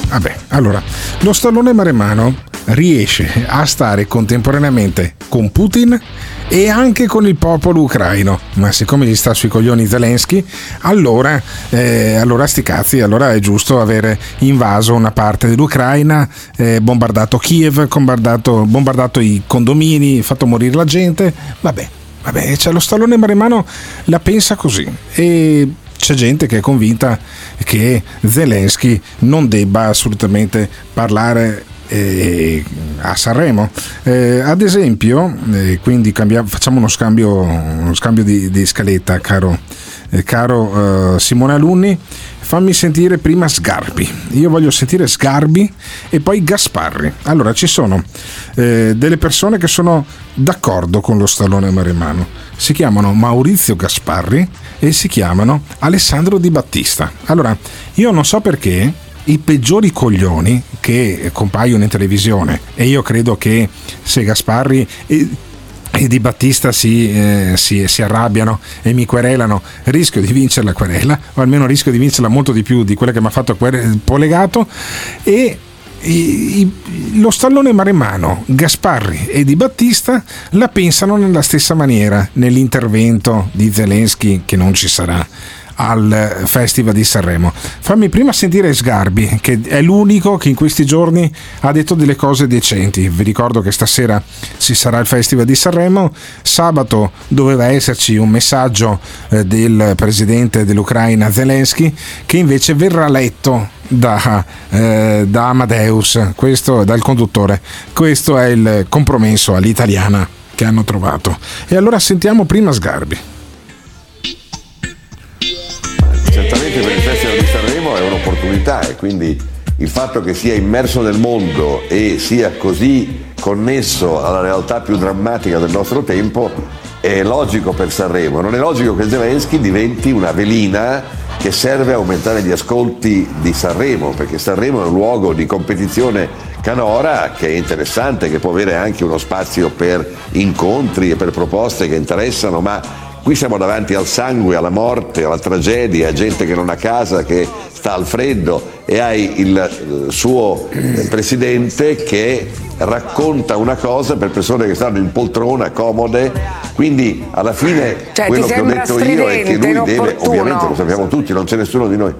Vabbè, allora, lo stallone maremano riesce a stare contemporaneamente con Putin e anche con il popolo ucraino, ma siccome gli sta sui coglioni Zelensky, allora, eh, allora sti cazzi, allora è giusto avere invaso una parte dell'Ucraina, eh, bombardato Kiev, bombardato, bombardato i condomini, fatto morire la gente, vabbè, vabbè, cioè lo stallone maremano la pensa così. E c'è gente che è convinta che Zelensky non debba assolutamente parlare eh, a Sanremo. Eh, ad esempio, eh, quindi cambia- facciamo uno scambio, uno scambio di, di scaletta, caro, eh, caro eh, Simone Alunni. Fammi sentire prima Sgarbi. Io voglio sentire Sgarbi e poi Gasparri. Allora, ci sono eh, delle persone che sono d'accordo con lo stallone maremano. Si chiamano Maurizio Gasparri e si chiamano Alessandro Di Battista. Allora, io non so perché i peggiori coglioni che compaiono in televisione e io credo che se Gasparri e, e Di Battista si, eh, si- si arrabbiano e mi querelano, rischio di vincere la querela, o almeno rischio di vincerla molto di più di quella che mi ha fatto quere- Polegato. E i- i- lo stallone maremano, Gasparri e Di Battista la pensano nella stessa maniera nell'intervento di Zelensky che non ci sarà al Festival di Sanremo. Fammi prima sentire Sgarbi, che è l'unico che in questi giorni ha detto delle cose decenti. Vi ricordo che stasera ci sarà il Festival di Sanremo, sabato doveva esserci un messaggio eh, del presidente dell'Ucraina Zelensky che invece verrà letto da, eh, da Amadeus, questo dal conduttore. Questo è il compromesso all'italiana che hanno trovato. E allora sentiamo prima Sgarbi. Certamente per il Festival di Sanremo è un'opportunità e quindi il fatto che sia immerso nel mondo e sia così connesso alla realtà più drammatica del nostro tempo è logico per Sanremo. Non è logico che Zelensky diventi una velina che serve a aumentare gli ascolti di Sanremo, perché Sanremo è un luogo di competizione canora che è interessante, che può avere anche uno spazio per incontri e per proposte che interessano, ma Qui siamo davanti al sangue, alla morte, alla tragedia, a gente che non ha casa, che sta al freddo e hai il eh, suo eh, presidente che racconta una cosa per persone che stanno in poltrona, comode, quindi alla fine Cioè, quello che ho detto io è che lui deve, ovviamente lo sappiamo tutti, non c'è nessuno di noi.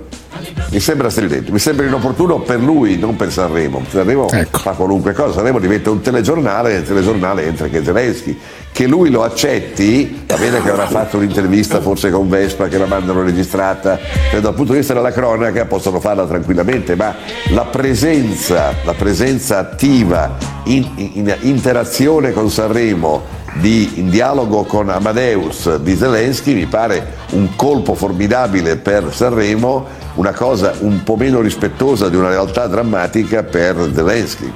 Mi sembra stridente, mi sembra inopportuno per lui, non per Sanremo. Sanremo fa qualunque cosa, Sanremo diventa un telegiornale e nel telegiornale entra anche Zelensky. Che lui lo accetti, va bene che avrà fatto un'intervista forse con Vespa che la mandano registrata, e dal punto di vista della cronaca possono farla tranquillamente, ma la presenza, la presenza attiva in, in interazione con Sanremo di, in dialogo con Amadeus di Zelensky mi pare un colpo formidabile per Sanremo, una cosa un po' meno rispettosa di una realtà drammatica per Zelensky.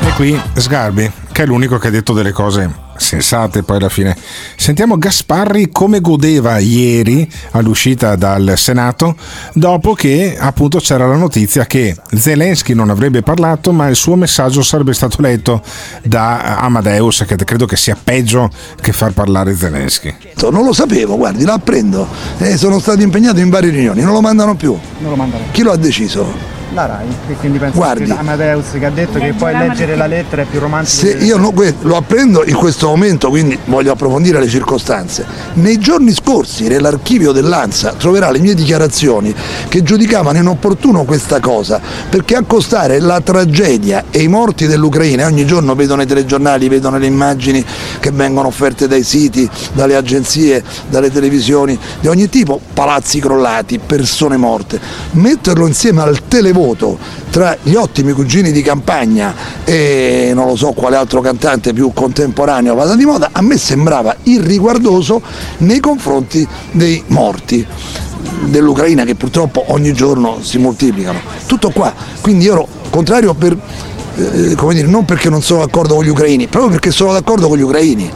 E qui Sgarbi, che è l'unico che ha detto delle cose sensate poi alla fine. Sentiamo Gasparri come godeva ieri all'uscita dal Senato dopo che appunto c'era la notizia che Zelensky non avrebbe parlato ma il suo messaggio sarebbe stato letto da Amadeus che credo che sia peggio che far parlare Zelensky. Non lo sapevo, guardi, lo apprendo. Eh, sono stato impegnato in varie riunioni, non lo mandano più. Non lo mandano. Chi lo ha deciso? La RAI, che quindi penso Guardi. che Amadeus che ha detto che poi leggere la lettera è più romantico. Se io no- lo apprendo in questo momento, quindi voglio approfondire le circostanze. Nei giorni scorsi nell'archivio dell'ANSA troverà le mie dichiarazioni che giudicavano inopportuno questa cosa, perché accostare la tragedia e i morti dell'Ucraina, e ogni giorno vedono i telegiornali, vedono le immagini che vengono offerte dai siti, dalle agenzie, dalle televisioni di ogni tipo, palazzi crollati, persone morte, metterlo insieme al televoto tra gli ottimi cugini di campagna e non lo so quale altro cantante più contemporaneo vada di moda, a me sembrava irriguardoso nei confronti dei morti dell'Ucraina che purtroppo ogni giorno si moltiplicano. Tutto qua, quindi io ero contrario per, eh, dire, non perché non sono d'accordo con gli ucraini, proprio perché sono d'accordo con gli ucraini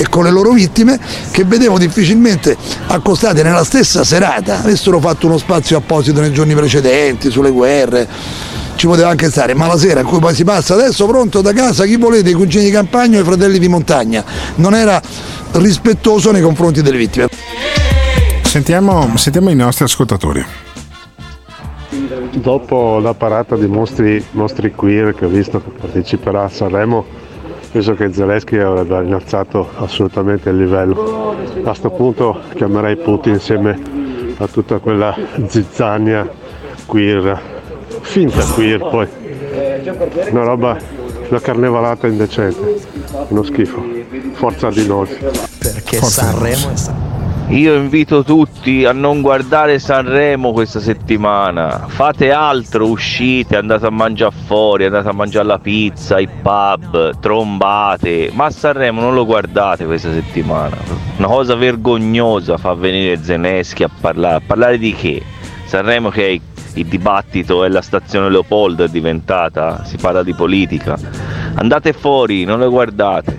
e con le loro vittime che vedevo difficilmente accostate nella stessa serata. Avessero fatto uno spazio apposito nei giorni precedenti sulle guerre, ci poteva anche stare, ma la sera in cui poi si passa adesso pronto da casa chi volete, i cugini di campagna o i fratelli di montagna, non era rispettoso nei confronti delle vittime. Sentiamo, sentiamo i nostri ascoltatori. Dopo la parata di mostri, mostri queer che ho visto che parteciperà a Sanremo, penso che Zelensky avrebbe innalzato assolutamente il livello. A questo punto chiamerei Putin insieme a tutta quella zizzania queer, finta queer poi. Una roba, una carnevalata indecente, uno schifo. Forza di noi. Perché Forza. Sanremo è Sanremo. Io invito tutti a non guardare Sanremo questa settimana. Fate altro, uscite, andate a mangiare fuori, andate a mangiare la pizza, i pub, trombate. Ma Sanremo non lo guardate questa settimana. Una cosa vergognosa fa venire Zelensky a parlare. A parlare di che? Sanremo che è il dibattito è la stazione Leopoldo è diventata, si parla di politica. Andate fuori, non lo guardate.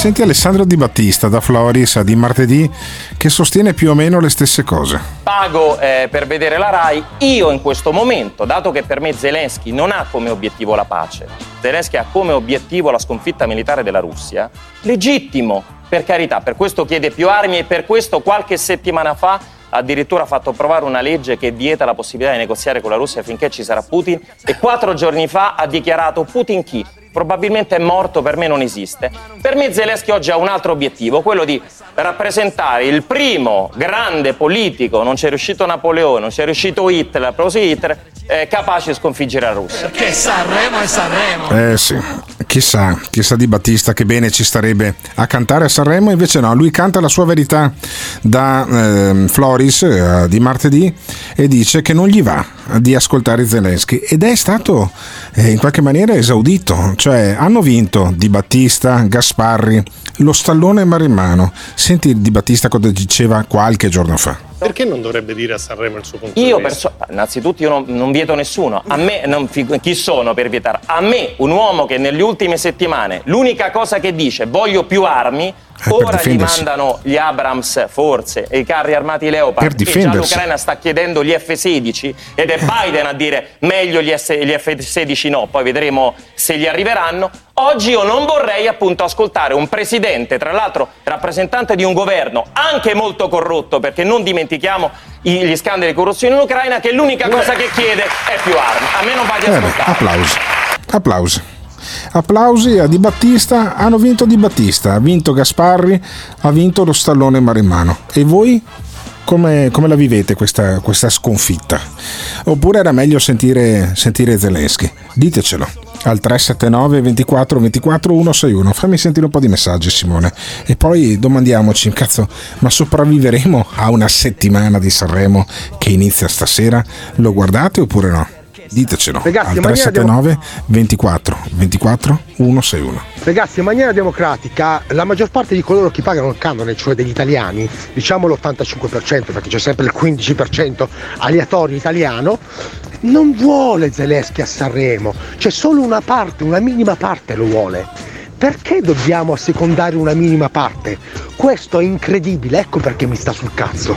Senti Alessandro Di Battista da Floris di martedì che sostiene più o meno le stesse cose. pago eh, per vedere la RAI, io in questo momento, dato che per me Zelensky non ha come obiettivo la pace, Zelensky ha come obiettivo la sconfitta militare della Russia, legittimo, per carità, per questo chiede più armi e per questo qualche settimana fa addirittura ha fatto approvare una legge che vieta la possibilità di negoziare con la Russia finché ci sarà Putin e quattro giorni fa ha dichiarato Putin chi? Probabilmente è morto, per me non esiste. Per me Zelensky oggi ha un altro obiettivo, quello di rappresentare il primo grande politico, non c'è riuscito Napoleone, non c'è riuscito Hitler, a proposito di Hitler, eh, capace di sconfiggere la Russia. Perché Sanremo è Sanremo. Eh sì, chissà, chissà Di Battista che bene ci starebbe a cantare a Sanremo, invece no, lui canta la sua verità da ehm, Floris eh, di martedì e dice che non gli va di ascoltare Zelensky ed è stato eh, in qualche maniera esaudito, cioè hanno vinto Di Battista, Gasparri, lo stallone Marimano. Senti Di Battista cosa diceva qualche giorno fa. Perché non dovrebbe dire a Sanremo il suo punto Io di vista? perso- innanzitutto io non, non vieto nessuno, a me, non fi- chi sono per vietare? A me, un uomo che nelle ultime settimane l'unica cosa che dice voglio più armi, per ora gli mandano gli Abrams forse e i carri armati Leopard Per e già l'Ucraina sta chiedendo gli F-16 ed è Biden a dire meglio gli, S- gli F-16 no, poi vedremo se gli arriveranno. Oggi io non vorrei appunto ascoltare un presidente, tra l'altro rappresentante di un governo anche molto corrotto, perché non dimentichiamo gli scandali di corruzione in Ucraina, che l'unica cosa che chiede è più armi. A me non va di Eh ascoltare. applausi. Applausi. Applausi a Di Battista. Hanno vinto Di Battista, ha vinto Gasparri, ha vinto lo stallone Marimano. E voi come, come la vivete questa, questa sconfitta? Oppure era meglio sentire, sentire Zelensky? Ditecelo al 379 24 24 161. Fammi sentire un po' di messaggi, Simone. E poi domandiamoci, cazzo, ma sopravviveremo a una settimana di Sanremo che inizia stasera? Lo guardate oppure no? Ditecelo Ragazzi, al in maniera 379 24 24 161. Ragazzi, in maniera democratica, la maggior parte di coloro che pagano il canone, cioè degli italiani, diciamo l'85%, perché c'è sempre il 15% aleatorio italiano, non vuole Zelensky a Sanremo, c'è solo una parte, una minima parte lo vuole. perché dobbiamo assecondare una minima parte? Questo è incredibile, ecco perché mi sta sul cazzo.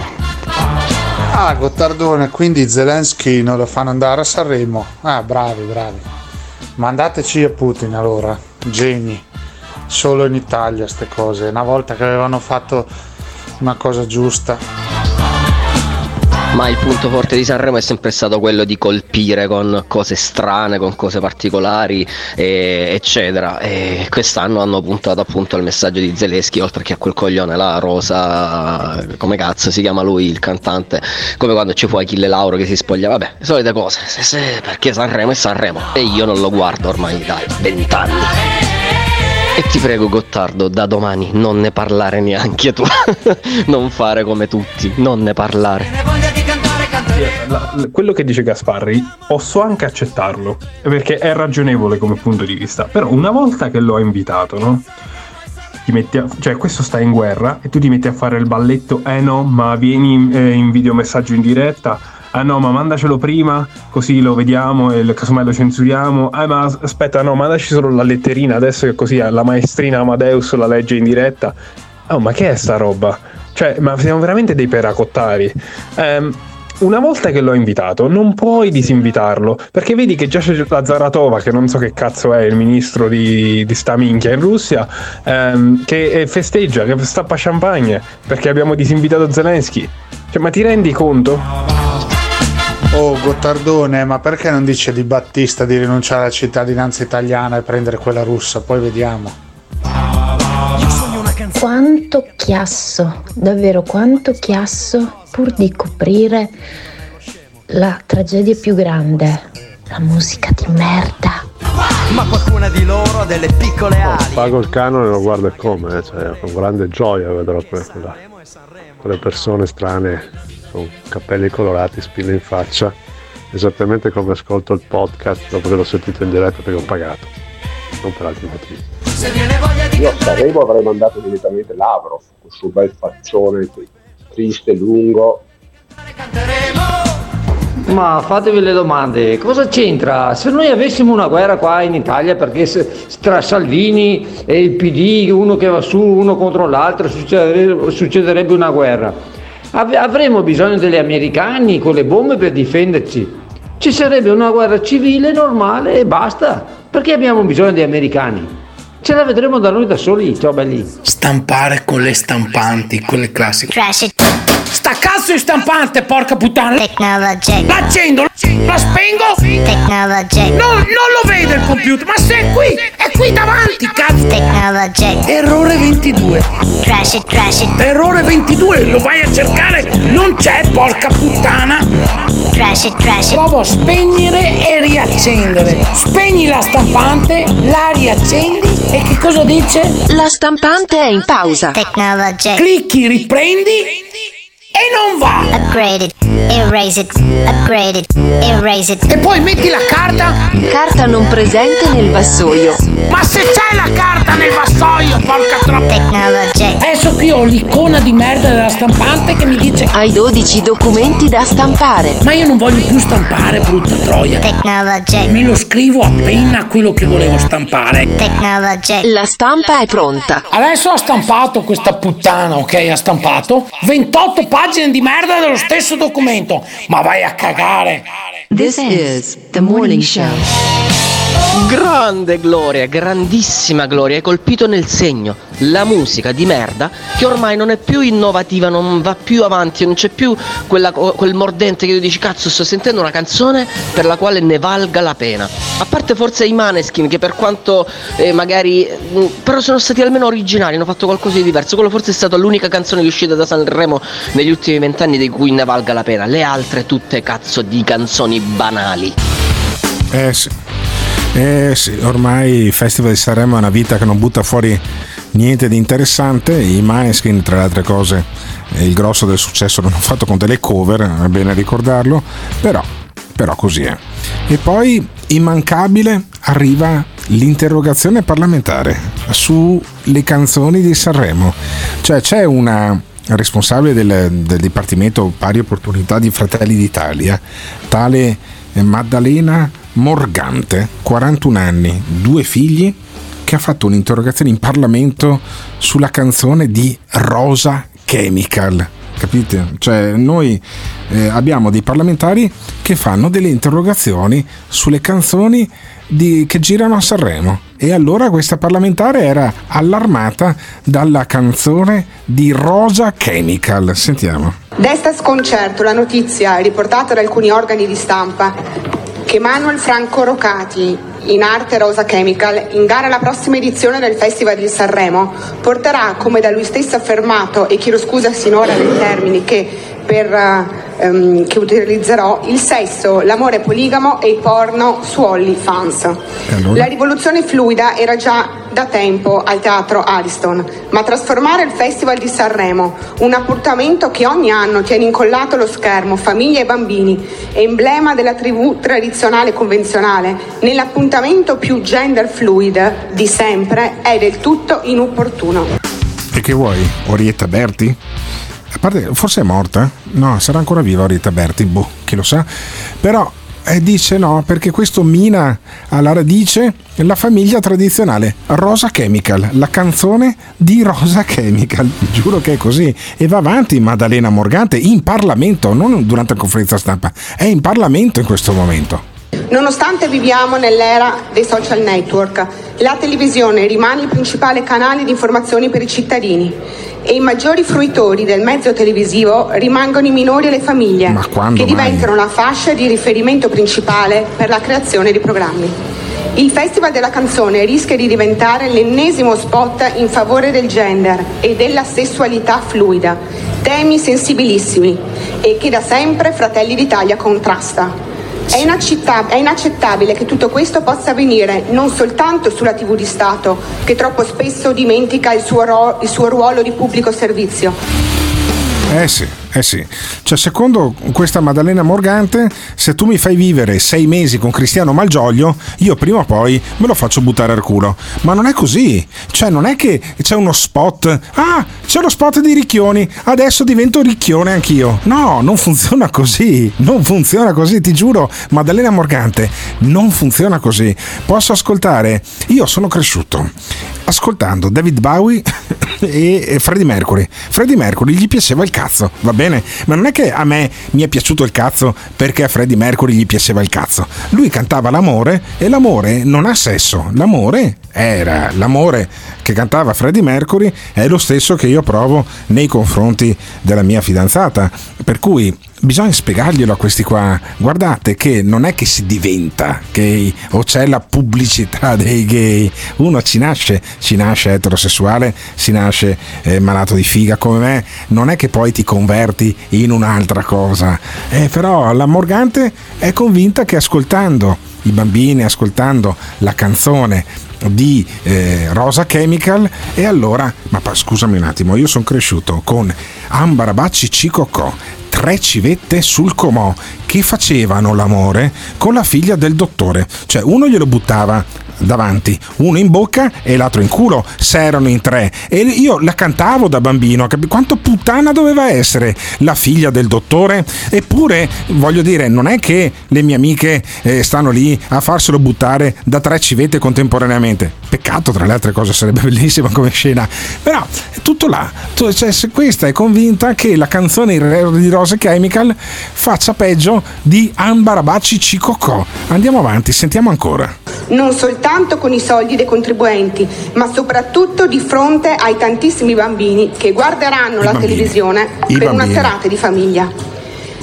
Ah, Gottardone, quindi Zelensky non lo fanno andare a Sanremo. Ah, bravi, bravi. Mandateci a Putin allora, geni. Solo in Italia ste cose. Una volta che avevano fatto una cosa giusta. Ma il punto forte di Sanremo è sempre stato quello di colpire con cose strane, con cose particolari, e- eccetera. E quest'anno hanno puntato appunto al messaggio di Zelensky, oltre che a quel coglione là, Rosa, come cazzo si chiama lui, il cantante, come quando ci fu Achille Lauro che si spoglia, vabbè, solite cose, se- se- perché Sanremo è Sanremo. E io non lo guardo ormai da vent'anni. E ti prego Gottardo, da domani non ne parlare neanche tu. non fare come tutti, non ne parlare. La- quello che dice Gasparri posso anche accettarlo perché è ragionevole come punto di vista. Però una volta che lo ha invitato no? a- cioè questo sta in guerra e tu ti metti a fare il balletto eh no ma vieni in, eh, in videomessaggio in diretta. Ah no ma mandacelo prima così lo vediamo e casomai lo censuriamo. Ah ma as- aspetta no mandaci solo la letterina adesso che così la maestrina Amadeus la legge in diretta. Oh ma che è sta roba? Cioè ma siamo veramente dei peracottari. Ehm, una volta che l'ho invitato, non puoi disinvitarlo, perché vedi che già c'è la Zaratova, che non so che cazzo è il ministro di, di sta minchia in Russia, ehm, che eh, festeggia, che stappa champagne, perché abbiamo disinvitato Zelensky. Cioè, ma ti rendi conto? Oh, Gottardone, ma perché non dice di Battista di rinunciare alla cittadinanza italiana e prendere quella russa? Poi vediamo. Quanto chiasso, davvero quanto chiasso pur di coprire la tragedia più grande, la musica di merda. Ma qualcuna di loro ha delle piccole ali. Pago il canone e lo guardo e come, eh, cioè, con grande gioia vedrò que- quella- quelle persone strane con capelli colorati, spille in faccia, esattamente come ascolto il podcast dopo che l'ho sentito in diretta perché ho pagato, non per altri motivi. Io a Sanremo avrei mandato direttamente Lavrov, con il suo bel faccione triste, lungo. Ma fatevi le domande, cosa c'entra? Se noi avessimo una guerra qua in Italia, perché se- tra Salvini e il PD, uno che va su, uno contro l'altro, succederebbe, succederebbe una guerra. Av- avremmo bisogno degli americani con le bombe per difenderci. Ci sarebbe una guerra civile normale e basta. Perché abbiamo bisogno di americani? Ce la vedremo da noi da soli, ciao belli. Stampare con le stampanti, quelle classiche. Sta cazzo di stampante, porca puttana! L'accendo, la spengo! No, non lo vedo il computer, ma se è qui! È qui davanti, cazzo! Errore 22. Errore 22, lo vai a cercare? Non c'è, porca puttana! Provo a spegnere e riaccendere. Spegni la stampante, la riaccendi e che cosa dice? La stampante è in pausa. Clicchi, riprendi e non va. Upgraded. Erase it. Upgraded. Erase it. E poi metti la carta. Carta non presente nel vassoio. Ma se c'è la carta nel vassoio, porca troppa. Adesso qui ho l'icona di merda della stampante che mi dice Hai 12 documenti da stampare. Ma io non voglio più stampare, brutta troia. Me lo scrivo appena quello che volevo stampare. La stampa è pronta. Adesso ha stampato questa puttana, ok? Ha stampato 28 pagine di merda dello stesso documento. Ma vai a cagare. This is the morning show. Grande gloria, grandissima gloria, hai colpito nel segno la musica di merda che ormai non è più innovativa, non va più avanti, non c'è più quella- quel mordente che tu dici cazzo sto sentendo una canzone per la quale ne valga la pena. A parte forse i Maneskin che per quanto eh, magari mh, però sono stati almeno originali, hanno fatto qualcosa di diverso. Quello forse è stata l'unica canzone che è uscita da Sanremo negli ultimi vent'anni di cui ne valga la pena. Le altre tutte cazzo di canzoni banali. Eh sì. Eh sì, ormai il Festival di Sanremo è una vita che non butta fuori niente di interessante. I Maneskin, tra le altre cose, il grosso del successo l'hanno fatto con delle cover, è bene ricordarlo, però, però così è. E poi, immancabile, arriva l'interrogazione parlamentare sulle canzoni di Sanremo. Cioè c'è una responsabile del, del Dipartimento Pari Opportunità di Fratelli d'Italia, tale Maddalena Morgante, 41 anni, due figli, che ha fatto un'interrogazione in Parlamento sulla canzone di Rosa Chemical. Capite? Cioè, noi eh, abbiamo dei parlamentari che fanno delle interrogazioni sulle canzoni di- che girano a Sanremo. E allora questa parlamentare era allarmata dalla canzone di Rosa Chemical. Sentiamo. Desta sconcerto la notizia riportata da alcuni organi di stampa che Manuel Franco Rocati, in arte Rosa Chemical, in gara alla prossima edizione del Festival di Sanremo, porterà, come da lui stesso affermato, e chiedo scusa sinora nei termini che, per, eh, ehm, che utilizzerò, il sesso, l'amore poligamo e il porno su OnlyFans. La rivoluzione fluida era già da tempo al teatro Ariston, ma trasformare il Festival di Sanremo, un appuntamento che ogni anno tiene incollato allo schermo famiglie e bambini, emblema della tribù tradizionale e convenzionale, nell'appuntamento più gender fluid di sempre, è del tutto inopportuno. E che vuoi? Orietta Berti? A parte, forse è morta? No, sarà ancora viva Orietta Berti, boh, chi lo sa. Però eh, dice no, perché questo mina alla radice la famiglia tradizionale Rosa Chemical, la canzone di Rosa Chemical. Giuro che è così. E va avanti Maddalena Morgante in Parlamento, non durante la conferenza stampa, è in Parlamento in questo momento. Nonostante viviamo nell'era dei social network, la televisione rimane il principale canale di informazioni per i cittadini e i maggiori fruitori del mezzo televisivo rimangono i minori e le famiglie, che mai? diventano la fascia di riferimento principale per la creazione di programmi. Il Festival della canzone rischia di diventare l'ennesimo spot in favore del gender e della sessualità fluida, temi sensibilissimi e che da sempre Fratelli d'Italia contrasta. È, è inaccettabile che tutto questo possa avvenire non soltanto sulla TV di Stato, che troppo spesso dimentica il suo, ro- il suo ruolo di pubblico servizio. Eh sì, eh sì. Cioè, secondo questa Maddalena Morgante, se tu mi fai vivere sei mesi con Cristiano Malgioglio, io prima o poi me lo faccio buttare al culo. Ma non è così. Cioè, non è che c'è uno spot. Ah, c'è lo spot di Ricchioni, adesso divento ricchione anch'io. No, non funziona così. Non funziona così, ti giuro. Maddalena Morgante, non funziona così. Posso ascoltare? Io sono cresciuto ascoltando David Bowie e Freddie Mercury. Freddie Mercury gli piaceva il cazzo, va bene? Ma non è che a me mi è piaciuto il cazzo perché a Freddie Mercury gli piaceva il cazzo. Lui cantava l'amore e l'amore non ha sesso. L'amore era l'amore che cantava Freddie Mercury è lo stesso che io provo nei confronti della mia fidanzata. Per cui bisogna spiegarglielo a questi qua. Guardate che non è che si diventa gay o c'è la pubblicità dei gay. Uno ci nasce, ci nasce eterosessuale, si nasce eh, malato di figa come me. Non è che poi ti converti in un'altra cosa. Eh, però la Morgante è convinta che ascoltando i bambini, ascoltando la canzone di eh, Rosa Chemical e allora, ma pa- scusami un attimo, io sono cresciuto con Ambarabacci Cicocò, tre civette sul comò che facevano l'amore con la figlia del dottore, cioè uno glielo buttava davanti, uno in bocca e l'altro in culo, se erano in tre. E io la cantavo da bambino, capi- quanto puttana doveva essere la figlia del dottore? Eppure, voglio dire, non è che le mie amiche eh, stanno lì a farselo buttare da tre civette contemporaneamente. Peccato, tra le altre cose, sarebbe bellissima come scena. Però è tutto là. Cioè, se questa è convinta che la canzone di Rose Chemical faccia peggio di Ambarabacci Cicocò. Andiamo avanti, sentiamo ancora. non soltanto con i soldi dei contribuenti, ma soprattutto di fronte ai tantissimi bambini che guarderanno la bambini. televisione I per una bambini. serata di famiglia.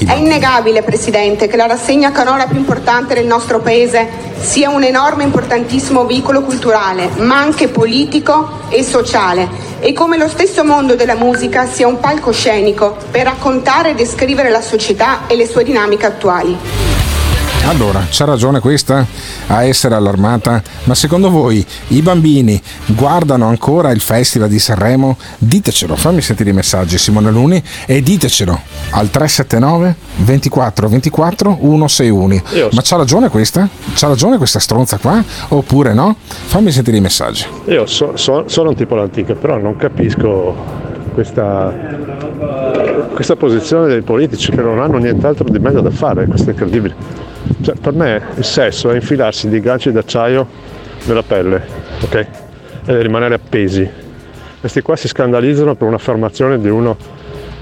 È innegabile, Presidente, che la rassegna canora più importante del nostro Paese sia un enorme e importantissimo veicolo culturale, ma anche politico e sociale, e come lo stesso mondo della musica sia un palcoscenico per raccontare e descrivere la società e le sue dinamiche attuali. Allora, c'ha ragione questa a essere allarmata? Ma secondo voi i bambini guardano ancora il Festival di Sanremo? Ditecelo, fammi sentire i messaggi Simone Luni e ditecelo al 379 24 24 161. Io- Ma c'ha ragione questa? C'ha ragione questa stronza qua? Oppure no? Fammi sentire i messaggi. Io so- so- sono un tipo all'antica, però non capisco questa, questa posizione dei politici che non hanno nient'altro di meglio da fare, questo è incredibile. Cioè, per me il sesso è infilarsi di ganci d'acciaio nella pelle, ok? e rimanere appesi. Questi qua si scandalizzano per un'affermazione di uno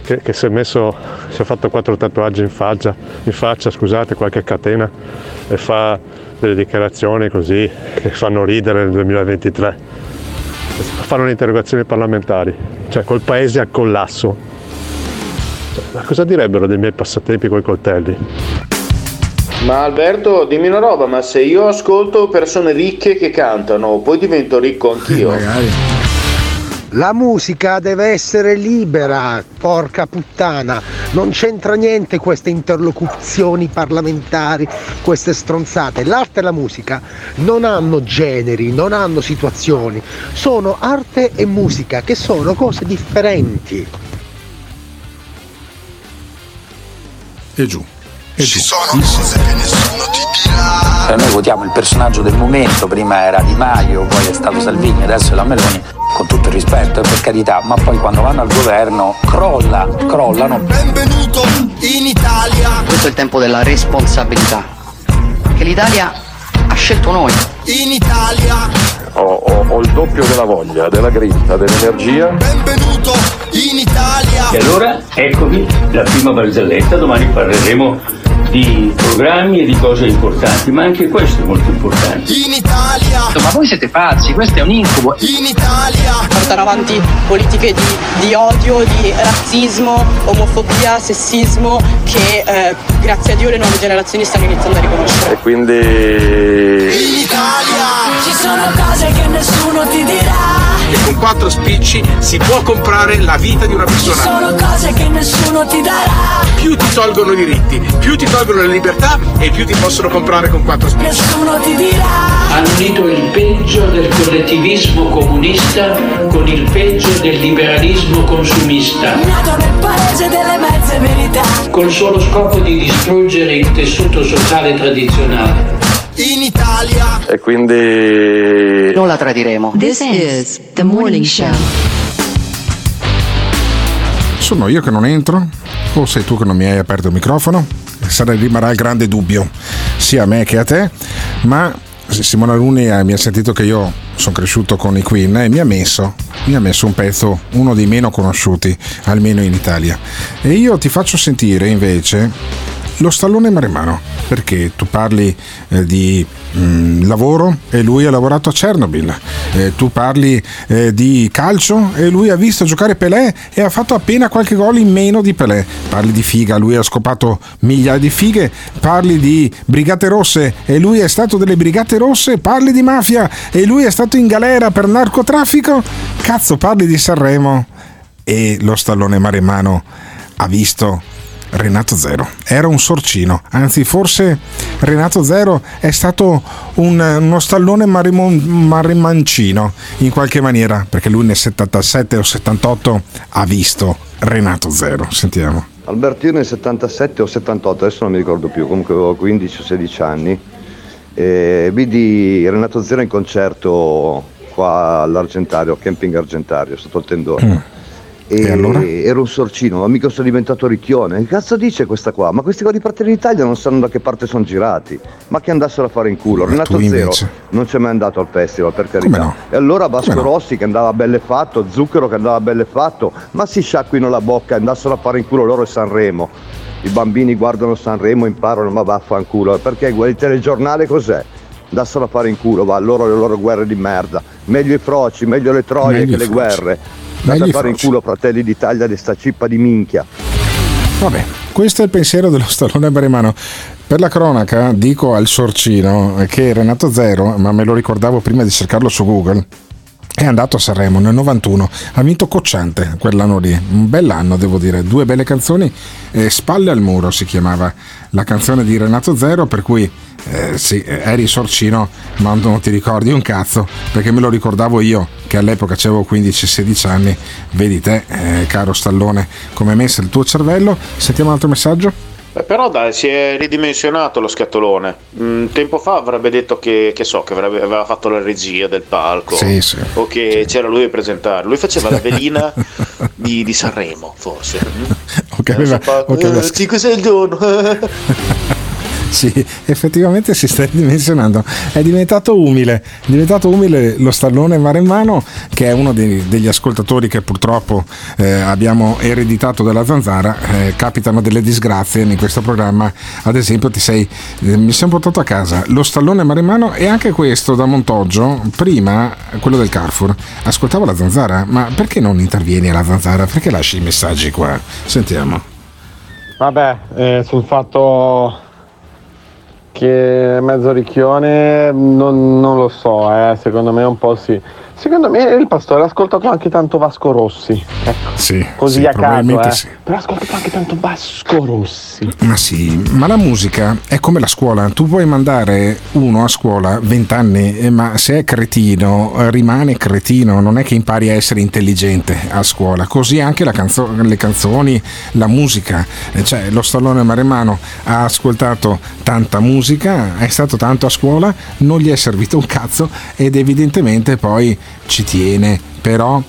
che, che si, è messo, si è fatto quattro tatuaggi in faccia, in faccia, scusate, qualche catena e fa delle dichiarazioni così che fanno ridere nel 2023. Fanno le interrogazioni parlamentari, cioè col paese al collasso. Cioè, ma cosa direbbero dei miei passatempi coi coltelli? Ma Alberto, dimmi una roba, ma se io ascolto persone ricche che cantano, poi divento ricco anch'io. La musica deve essere libera, porca puttana. Non c'entra niente queste interlocuzioni parlamentari, queste stronzate. L'arte e la musica non hanno generi, non hanno situazioni. Sono arte e musica che sono cose differenti. E giù. Ci sono cose che nessuno ti dirà. Noi votiamo il personaggio del momento, prima era Di Maio, poi è stato Salvini, adesso è la Meloni, con tutto il rispetto, eh, per carità, ma poi quando vanno al governo crolla, crollano. Benvenuto in Italia. Questo è il tempo della responsabilità. Che l'Italia ha scelto noi. In Italia. Ho, ho- ho il doppio della voglia, della grinta, dell'energia. Benvenuto in Italia. E allora eccovi la prima barzelletta, domani parleremo di programmi e di cose importanti, ma anche questo è molto importante. In Italia. Ma voi siete pazzi, questo è un incubo. In Italia. portare avanti politiche di, di odio, di razzismo, omofobia, sessismo che eh, grazie a Dio le nuove generazioni stanno iniziando a riconoscere. E quindi Ci sono cose che nessuno ti dirà. E con quattro spicci si può comprare la vita di una Ci persona. sono cose che nessuno ti darà. Più ti tolgono i diritti, più ti tolgono le libertà e più ti possono comprare con quattro spicci. Nessuno ti dirà. Hanno unito il peggio del collettivismo comunista con il peggio del liberalismo consumista, Nato nel paese delle mezze verità. col solo scopo di distruggere il tessuto sociale tradizionale. In Italia. E quindi... Non la tradiremo. This is the morning show. Sono io che non entro? O sei tu che non mi hai aperto il microfono? Sarà, rimarrà il grande dubbio, sia a me che a te, ma Simona Luni eh, mi ha sentito che io sono cresciuto con i Queen e mi ha messo, mi ha messo un pezzo, uno dei meno conosciuti, almeno in Italia. E io ti faccio sentire invece lo stallone maremano, perché tu parli eh, di mm, lavoro e lui ha lavorato a Chernobyl, Eh, tu parli eh, di calcio e lui ha visto giocare Pelé e ha fatto appena qualche gol in meno di Pelé, parli di figa, lui ha scopato migliaia di fighe, parli di Brigate Rosse e lui è stato delle Brigate Rosse, parli di mafia e lui è stato in galera per narcotraffico, cazzo parli di Sanremo e lo stallone maremano ha visto Renato Zero. Era un sorcino, anzi forse Renato Zero è stato un- uno stallone marimon- marimancino in qualche maniera, perché lui nel 77 o 78 ha visto Renato Zero. Sentiamo. Albertino nel 77 o 78, adesso non mi ricordo più, comunque avevo 15 o 16 anni. E vidi Renato Zero in concerto qua all'Argentario, Camping Argentario, sotto il tendone. E, E allora? ero un sorcino, ma mica sono diventato ricchione. Che cazzo dice questa qua? Ma questi qua di Fratelli d'Italia non sanno da che parte sono girati. Ma che andassero a fare in culo. Ma Renato Zero non c'è mai andato al festival, per carità. no? E allora Vasco Come no? Rossi che andava belle fatto, Zucchero che andava belle fatto, ma si sciacquino la bocca e andassero a fare in culo loro e Sanremo. I bambini guardano Sanremo, imparano, ma vaffanculo. Perché il telegiornale cos'è? Andassero a fare in culo, va, loro le loro guerre di merda. Meglio i froci, meglio le troie Meglio che le froci. guerre. Andate a fare in culo, fratelli d'Italia, di sta cippa di minchia. Vabbè, questo è il pensiero dello stallone maremano. Per la cronaca dico al sorcino che Renato Zero, ma me lo ricordavo prima di cercarlo su Google, è andato a Sanremo nel 91, ha vinto Cocciante quell'anno lì, un bell'anno devo dire, due belle canzoni, eh, Spalle al muro si chiamava la canzone di Renato Zero, per cui eh, sì, eri sorcino ma non ti ricordi un cazzo, perché me lo ricordavo io che all'epoca avevo 15-16 anni, vedi te eh, caro Stallone come è messo il tuo cervello, sentiamo un altro messaggio? Eh, Però dai, si è ridimensionato lo scatolone. Mm, tempo fa avrebbe detto che, che so, che avrebbe- aveva fatto la regia del palco. Sì, sì. O che c'era lui a presentare. Lui faceva la velina di, di Sanremo, forse. O che aveva- o che aveva- Eh, 5 6 il giorno. sì, effettivamente si sta ridimensionando. È diventato umile, è diventato umile lo stallone Maremmano, che è uno dei, degli ascoltatori che purtroppo eh, abbiamo ereditato dalla zanzara. Eh, capitano delle disgrazie in questo programma. Ad esempio, sei, eh, mi sono portato a casa lo stallone Maremmano e anche questo da Montoggio, prima quello del Carrefour. Ascoltavo la zanzara, ma perché non intervieni alla zanzara? Perché lasci i messaggi qua? Sentiamo. Vabbè, eh, sul fatto che è mezzo ricchione non, non lo so, eh, secondo me un po' sì. Secondo me il pastore ha ascoltato anche tanto Vasco Rossi. Ecco, sì, così sì, a caso, eh. sì. Però ha ascoltato anche tanto Vasco Rossi. Ma sì, ma la musica è come la scuola. Tu puoi mandare uno a scuola 20 anni, eh, ma se è cretino, eh, rimane cretino. Non è che impari a essere intelligente a scuola. Così anche canzo- le canzoni, la musica. Eh, Cioè, lo stallone maremmano ha ascoltato tanta musica, è stato tanto a scuola, non gli è servito un cazzo ed evidentemente poi ci tiene. Però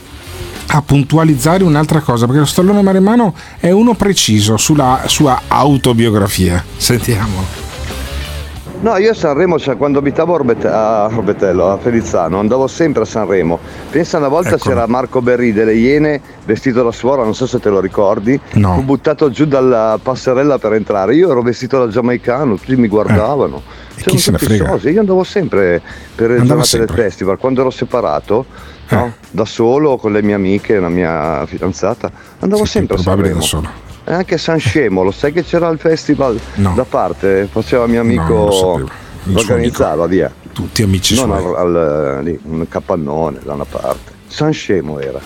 a puntualizzare un'altra cosa, perché lo stallone maremmano è uno preciso sulla sua autobiografia. Sentiamolo. No, io a Sanremo, cioè, quando abitavo a, Orbet- a Orbetello, a Felizzano, andavo sempre a Sanremo. Pensa una volta Ecco. c'era Marco Berri delle Iene vestito da suora, non so se te lo ricordi. No. Fu buttato giù dalla passerella per entrare. Io ero vestito da giamaicano, tutti mi guardavano. C'erano chi se ne frega? sosi. Io andavo sempre per le giornate del festival, quando ero separato, no? da solo con le mie amiche, una mia fidanzata, andavo sempre a Sanremo. da solo. E anche a San Scemo, lo sai che c'era il festival No. da parte? Faceva mio amico, No, lo organizzava via. Tutti amici Non suoi. al, al- lì, un capannone da una parte. San Scemo era.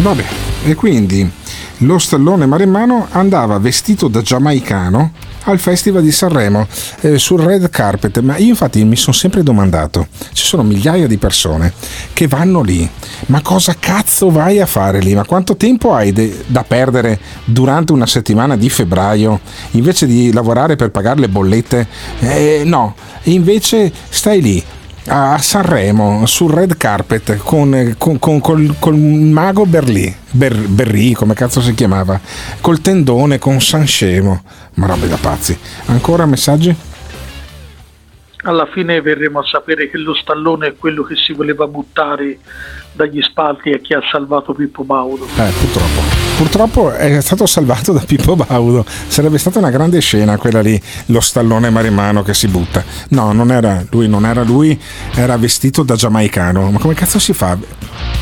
Vabbè, e quindi lo stallone maremmano andava vestito da giamaicano al Festival di Sanremo eh, sul red carpet, ma io infatti mi sono sempre domandato, ci sono migliaia di persone che vanno lì, ma cosa cazzo vai a fare lì? Ma quanto tempo hai de- da perdere durante una settimana di febbraio invece di lavorare per pagare le bollette? Eh, no, invece stai lì a Sanremo sul red carpet con, con, con- col, col mago Berlì, Ber, Berri, come cazzo si chiamava, col tendone con San Scemo, ma robe da pazzi. Ancora messaggi? alla fine verremo a sapere che lo stallone è quello che si voleva buttare dagli spalti e che ha salvato Pippo Baudo. Eh, purtroppo. Purtroppo è stato salvato da Pippo Baudo. Sarebbe stata una grande scena quella lì, lo stallone maremano che si butta. No, non era lui, non era lui, era vestito da giamaicano. Ma come cazzo si fa?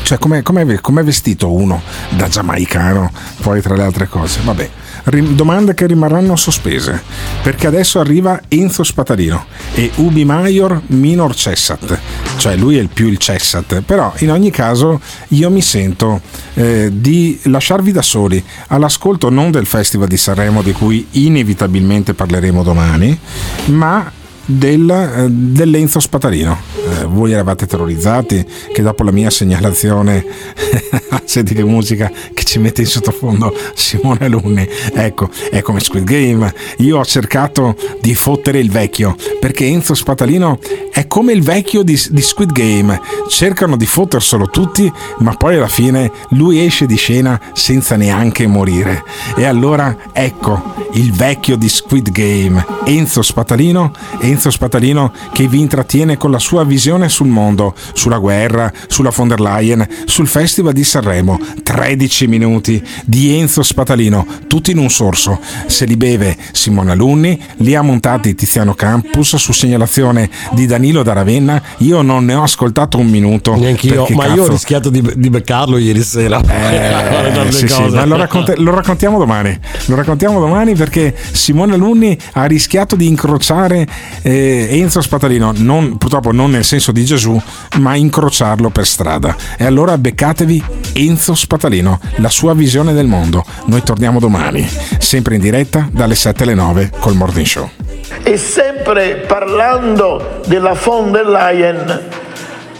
Cioè, com'è, com'è- com'è vestito uno da giamaicano? Poi tra le altre cose. Vabbè. Rim- domande che rimarranno sospese perché adesso arriva Enzo Spatarino e Ubi Maior Minor Cessat cioè lui è il più il Cessat però in ogni caso io mi sento eh, di lasciarvi da soli all'ascolto non del Festival di Sanremo di cui inevitabilmente parleremo domani ma del, eh, dell'Enzo Spatarino. Eh, voi eravate terrorizzati che dopo la mia segnalazione, senti che musica che ci mette in sottofondo Simone Alunni, ecco, è come Squid Game. Io ho cercato di fottere il vecchio perché Enzo Spatalino è come il vecchio di, di Squid Game. Cercano di fotterselo tutti, ma poi alla fine lui esce di scena senza neanche morire. E allora ecco il vecchio di Squid Game, Enzo Spatalino. Enzo Spatalino che vi intrattiene con la sua visione sul mondo, sulla guerra, sulla von der Leyen, sul Festival di Sanremo. 13 minuti di Enzo Spatalino, tutti in un sorso. Se li beve Simone Alunni, li ha montati Tiziano Campus su segnalazione di Danilo da Ravenna. Io non ne ho ascoltato un minuto. Neanch'io, ma io ho cazzo- rischiato di, di beccarlo ieri sera. eh, sì, sì, ma lo, racconte- lo raccontiamo domani. Lo raccontiamo domani perché Simone Alunni ha rischiato di incrociare eh, Enzo Spatalino, non- purtroppo non nel senso di Gesù, ma incrociarlo per strada. E allora beccatevi Enzo Spatalino, la sua visione del mondo. Noi torniamo domani, sempre in diretta dalle 7 alle 9 col Morning Show. E sempre parlando della von der Leyen,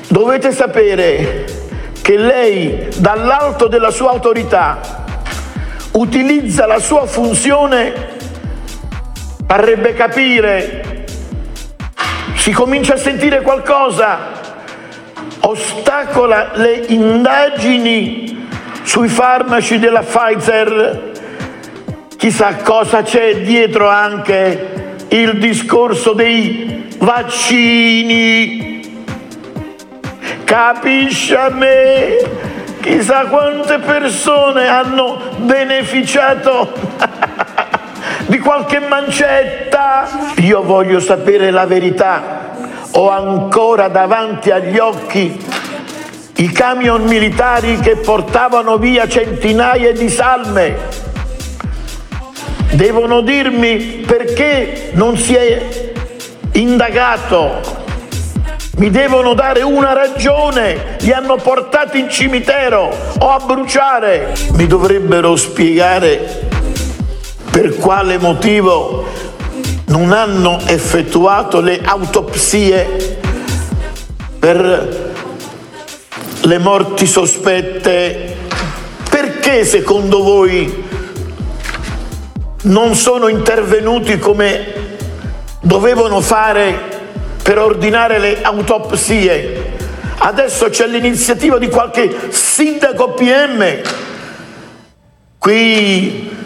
dovete sapere che lei dall'alto della sua autorità utilizza la sua funzione, parrebbe capire, si comincia a sentire qualcosa, ostacola le indagini sui farmaci della Pfizer, chissà cosa c'è dietro anche il discorso dei vaccini. Capisci a me? Chissà quante persone hanno beneficiato di qualche mancetta. Io voglio sapere la verità. Ho ancora davanti agli occhi i camion militari che portavano via centinaia di salme. Devono dirmi perché non si è indagato. Mi devono dare una ragione. Li hanno portati in cimitero o a bruciare. Mi dovrebbero spiegare per quale motivo non hanno effettuato le autopsie per le morti sospette, perché secondo voi non sono intervenuti come dovevano fare per ordinare le autopsie? Adesso c'è l'iniziativa di qualche sindaco PM. Qui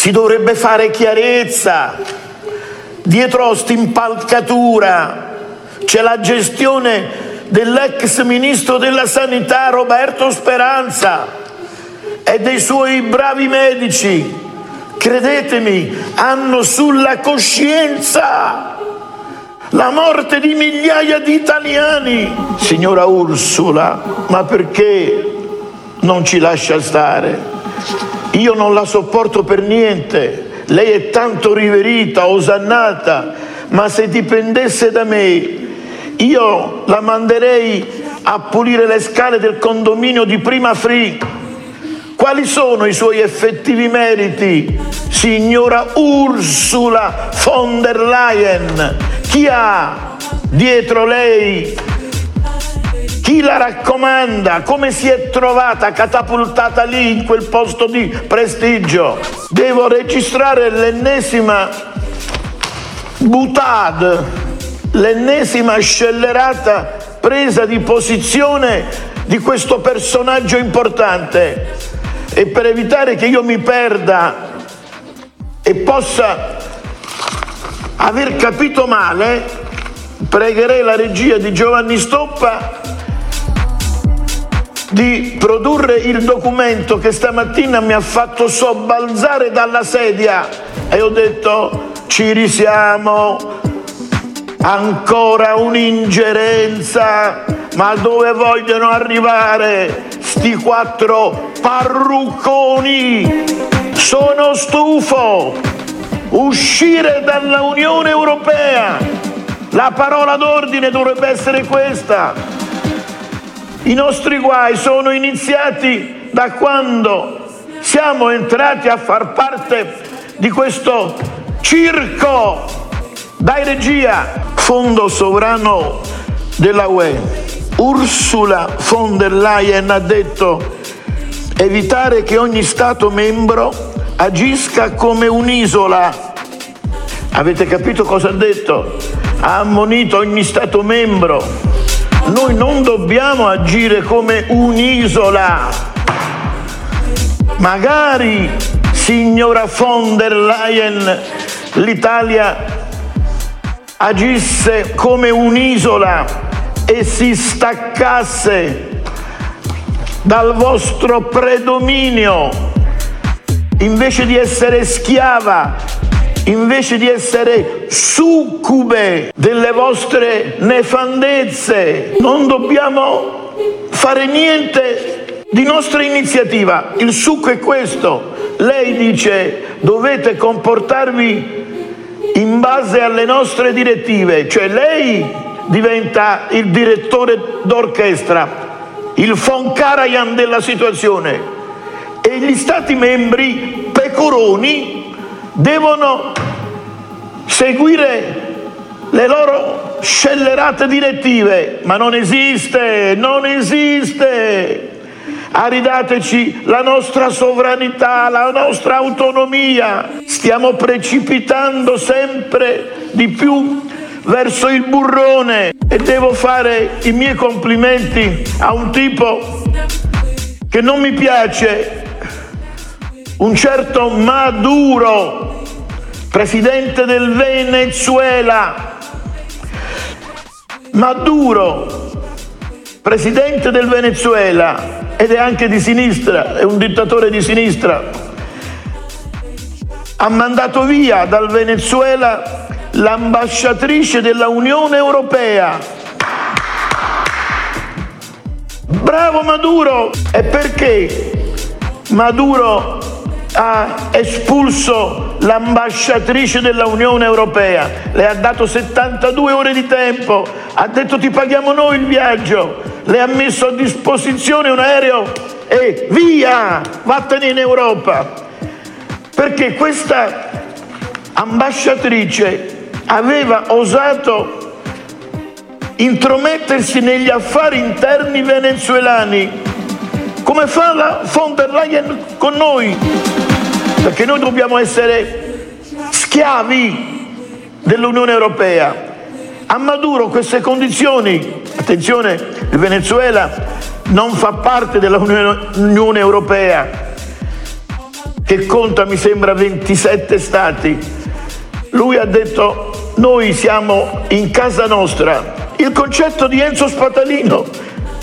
si dovrebbe fare chiarezza. Dietro st'impalcatura c'è la gestione dell'ex ministro della sanità Roberto Speranza e dei suoi bravi medici, credetemi, hanno sulla coscienza la morte di migliaia di italiani. Signora Ursula, ma perché non ci lascia stare? Io non la sopporto per niente, lei è tanto riverita, osannata, ma se dipendesse da me io la manderei a pulire le scale del condominio di Prima Free. Quali sono i suoi effettivi meriti, signora Ursula von der Leyen? Chi ha dietro lei? Chi la raccomanda? Come si è trovata catapultata lì in quel posto di prestigio? Devo registrare l'ennesima butade l'ennesima scellerata presa di posizione di questo personaggio importante e per evitare che io mi perda e possa aver capito male, pregherei la regia di Giovanni Stoppa di produrre il documento che stamattina mi ha fatto sobbalzare dalla sedia. E ho detto ci risiamo, ancora un'ingerenza, ma dove vogliono arrivare sti quattro parrucconi? Sono stufo, uscire dalla Unione Europea, la parola d'ordine dovrebbe essere questa. I nostri guai sono iniziati da quando siamo entrati a far parte di questo circo. Dai regia, Fondo sovrano della UE. Ursula von der Leyen ha detto evitare che ogni Stato membro agisca come un'isola. Avete capito cosa ha detto? Ha ammonito ogni Stato membro. Noi non dobbiamo agire come un'isola. Magari, signora von der Leyen, l'Italia agisse come un'isola e si staccasse dal vostro predominio, invece di essere schiava, invece di essere succube delle vostre nefandezze, non dobbiamo fare niente di nostra iniziativa. Il succo è questo. Lei dice dovete comportarvi in base alle nostre direttive, cioè lei diventa il direttore d'orchestra, il von Karajan della situazione e gli stati membri pecoroni devono seguire le loro scellerate direttive, ma non esiste, non esiste. Aridateci la nostra sovranità, la nostra autonomia. Stiamo precipitando sempre di più verso il burrone. E devo fare i miei complimenti a un tipo che non mi piace, un certo Maduro, presidente del Venezuela, Maduro, presidente del Venezuela ed è anche di sinistra, è un dittatore di sinistra, ha mandato via dal Venezuela l'ambasciatrice della Unione Europea. Bravo Maduro! E perché Maduro ha espulso l'ambasciatrice della Unione Europea, le ha dato 72 ore di tempo, ha detto ti paghiamo noi il viaggio, le ha messo a disposizione un aereo e via, vattene in Europa. Perché questa ambasciatrice aveva osato intromettersi negli affari interni venezuelani, come fa la von der Leyen con noi, perché noi dobbiamo essere schiavi dell'Unione Europea. A Maduro queste condizioni, attenzione, il Venezuela non fa parte dell'Unione Europea, che conta mi sembra 27 stati. Lui ha detto noi siamo in casa nostra. Il concetto di Enzo Spatalino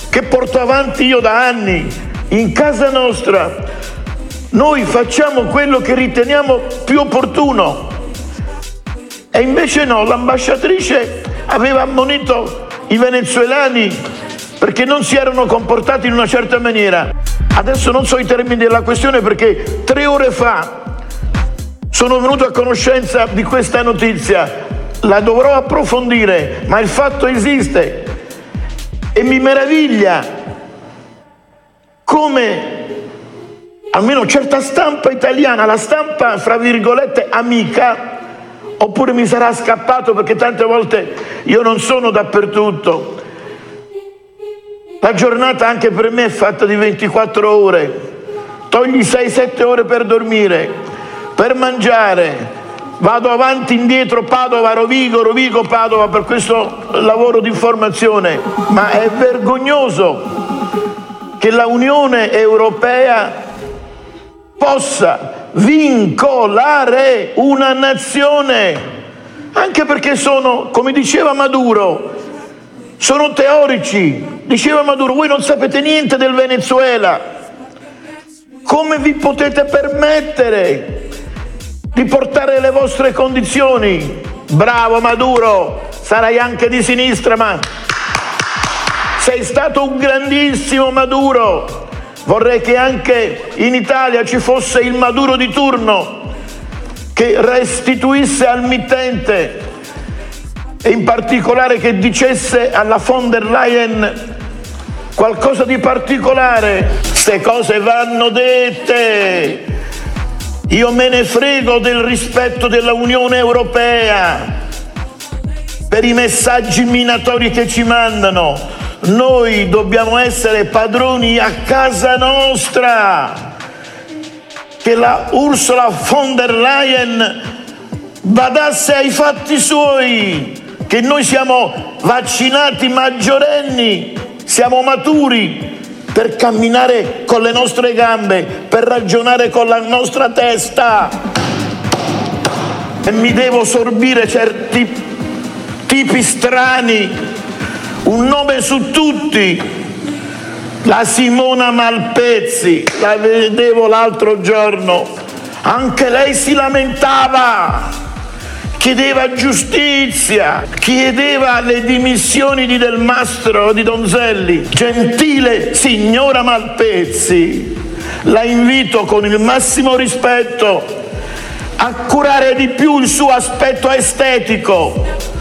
che porto avanti io da anni, in casa nostra, noi facciamo quello che riteniamo più opportuno. E invece no, l'ambasciatrice aveva ammonito i venezuelani perché non si erano comportati in una certa maniera. Adesso non so i termini della questione perché tre ore fa sono venuto a conoscenza di questa notizia, la dovrò approfondire, ma il fatto esiste e mi meraviglia come almeno certa stampa italiana, la stampa fra virgolette amica, oppure mi sarà scappato perché tante volte io non sono dappertutto. La giornata anche per me è fatta di 24 ore, togli 6-7 ore per dormire, per mangiare, vado avanti indietro Padova, Rovigo, Rovigo, Padova per questo lavoro di formazione, ma è vergognoso che la Unione Europea possa vincolare una nazione, anche perché sono, come diceva Maduro, sono teorici. Diceva Maduro, voi non sapete niente del Venezuela. Come vi potete permettere di portare le vostre condizioni? Bravo Maduro, sarai anche di sinistra, ma sei stato un grandissimo Maduro. Vorrei che anche in Italia ci fosse il Maduro di turno che restituisse al mittente e in particolare che dicesse alla von der Leyen qualcosa di particolare. Queste cose vanno dette. Io me ne frego del rispetto della Unione Europea per i messaggi minatori che ci mandano. Noi dobbiamo essere padroni a casa nostra. Che la Ursula von der Leyen badasse ai fatti suoi, che noi siamo vaccinati maggiorenni, siamo maturi per camminare con le nostre gambe, per ragionare con la nostra testa. E mi devo sorbire certi tipi strani, un nome su tutti. La Simona Malpezzi, la vedevo l'altro giorno, anche lei si lamentava, chiedeva giustizia, chiedeva le dimissioni di Del Mastro, di Donzelli. Gentile signora Malpezzi, la invito con il massimo rispetto a curare di più il suo aspetto estetico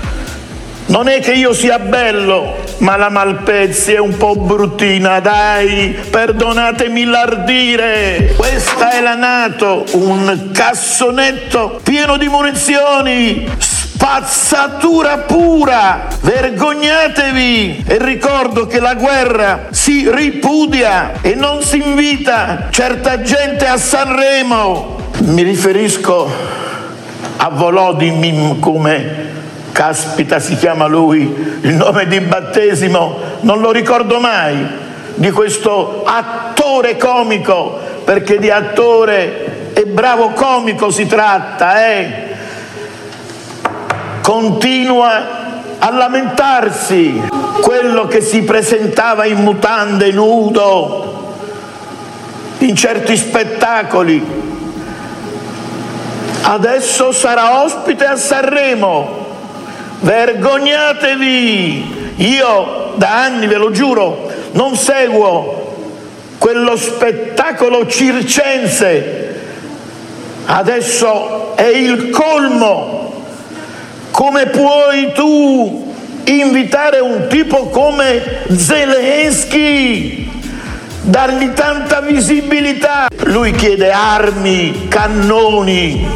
non è che io sia bello, ma la Malpezzi è un po' bruttina, dai, perdonatemi l'ardire. Questa è la Nato, un cassonetto pieno di munizioni, spazzatura pura, vergognatevi e ricordo che la guerra si ripudia e non si invita certa gente a Sanremo. Mi riferisco a Volodymyr come caspita si chiama lui, il nome di battesimo non lo ricordo mai, di questo attore comico, perché di attore e bravo comico si tratta, eh? continua a lamentarsi, quello che si presentava in mutande nudo in certi spettacoli, adesso sarà ospite a Sanremo. Vergognatevi! Io da anni, ve lo giuro, non seguo quello spettacolo circense. Adesso è il colmo. Come puoi tu invitare un tipo come Zelensky? Dargli tanta visibilità. Lui chiede armi, cannoni,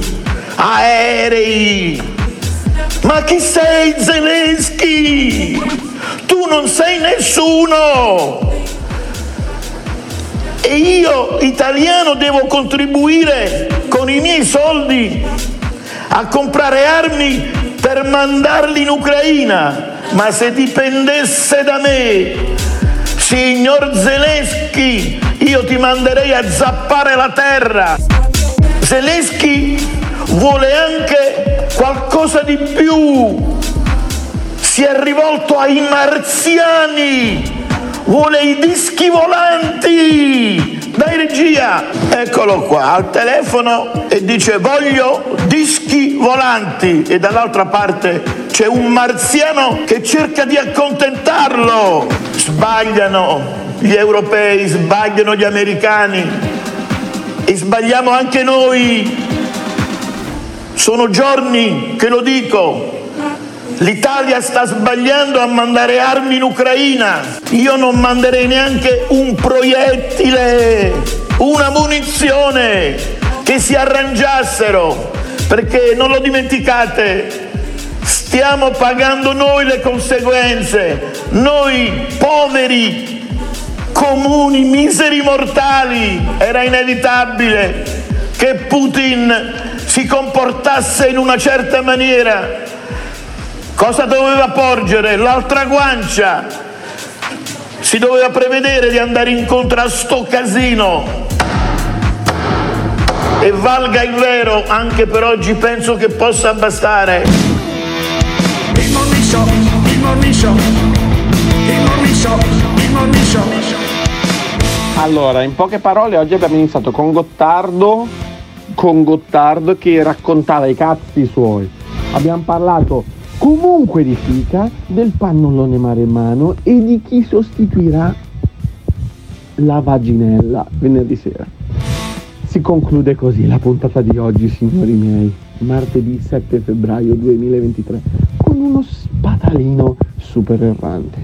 aerei. Ma chi sei Zelensky? Tu non sei nessuno. E io, italiano, devo contribuire con i miei soldi a comprare armi per mandarli in Ucraina. Ma se dipendesse da me, signor Zelensky, io ti manderei a zappare la terra. Zelensky vuole anche qualcosa di più. Si è rivolto ai marziani, vuole i dischi volanti. Dai regia, eccolo qua al telefono e dice voglio dischi volanti e dall'altra parte c'è un marziano che cerca di accontentarlo. Sbagliano gli europei, sbagliano gli americani e sbagliamo anche noi. Sono giorni che lo dico. L'Italia sta sbagliando a mandare armi in Ucraina. Io non manderei neanche un proiettile, una munizione che si arrangiassero, perché non lo dimenticate, stiamo pagando noi le conseguenze, noi poveri, comuni, miseri mortali. Era inevitabile che Putin si comportasse in una certa maniera. Cosa doveva porgere? L'altra guancia. Si doveva prevedere di andare incontro a sto casino. E valga il vero, anche per oggi penso che possa bastare. Il morning show, il morning show, il morning show, il morning show. Allora, in poche parole, oggi abbiamo iniziato con Gottardo, con Gottardo che raccontava i cazzi suoi. Abbiamo parlato comunque di fica, del pannolone maremmano e di chi sostituirà la vaginella venerdì sera. Si conclude così la puntata di oggi, signori miei, martedì 7 febbraio 2023, con uno spadalino super errante.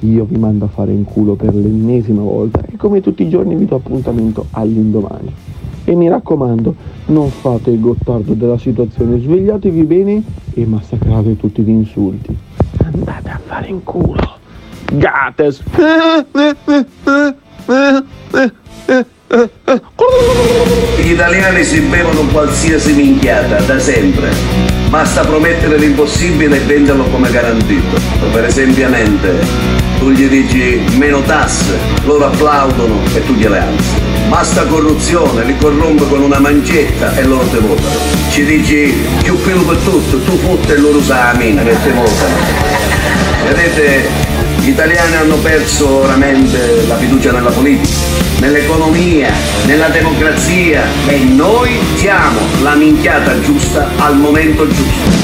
Io vi mando a fare in culo per l'ennesima volta e come tutti i giorni vi do appuntamento all'indomani. E mi raccomando, non fate il gottardo della situazione, svegliatevi bene e massacrate tutti gli insulti. Andate a fare in culo. Gates. Gli italiani si bevono qualsiasi minchiata, da sempre. Basta promettere l'impossibile e venderlo come garantito. Per esempio, tu gli dici meno tasse, loro applaudono e tu gliele alzi. Basta corruzione, li corrompe con una mancetta e loro te votano. Ci dici più pelo per tutto, tu fotte e loro usa la mina che te votano. Vedete, gli italiani hanno perso veramente la fiducia nella politica, nell'economia, nella democrazia e noi siamo la minchiata giusta al momento giusto.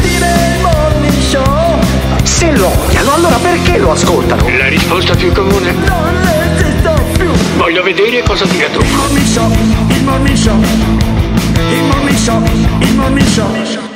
Se lo odiano, allora perché lo ascoltano? La risposta più comune? Non resisto più. Voglio vedere cosa dirà tu. Il morning show, il morning show. Il morning show, il morning show.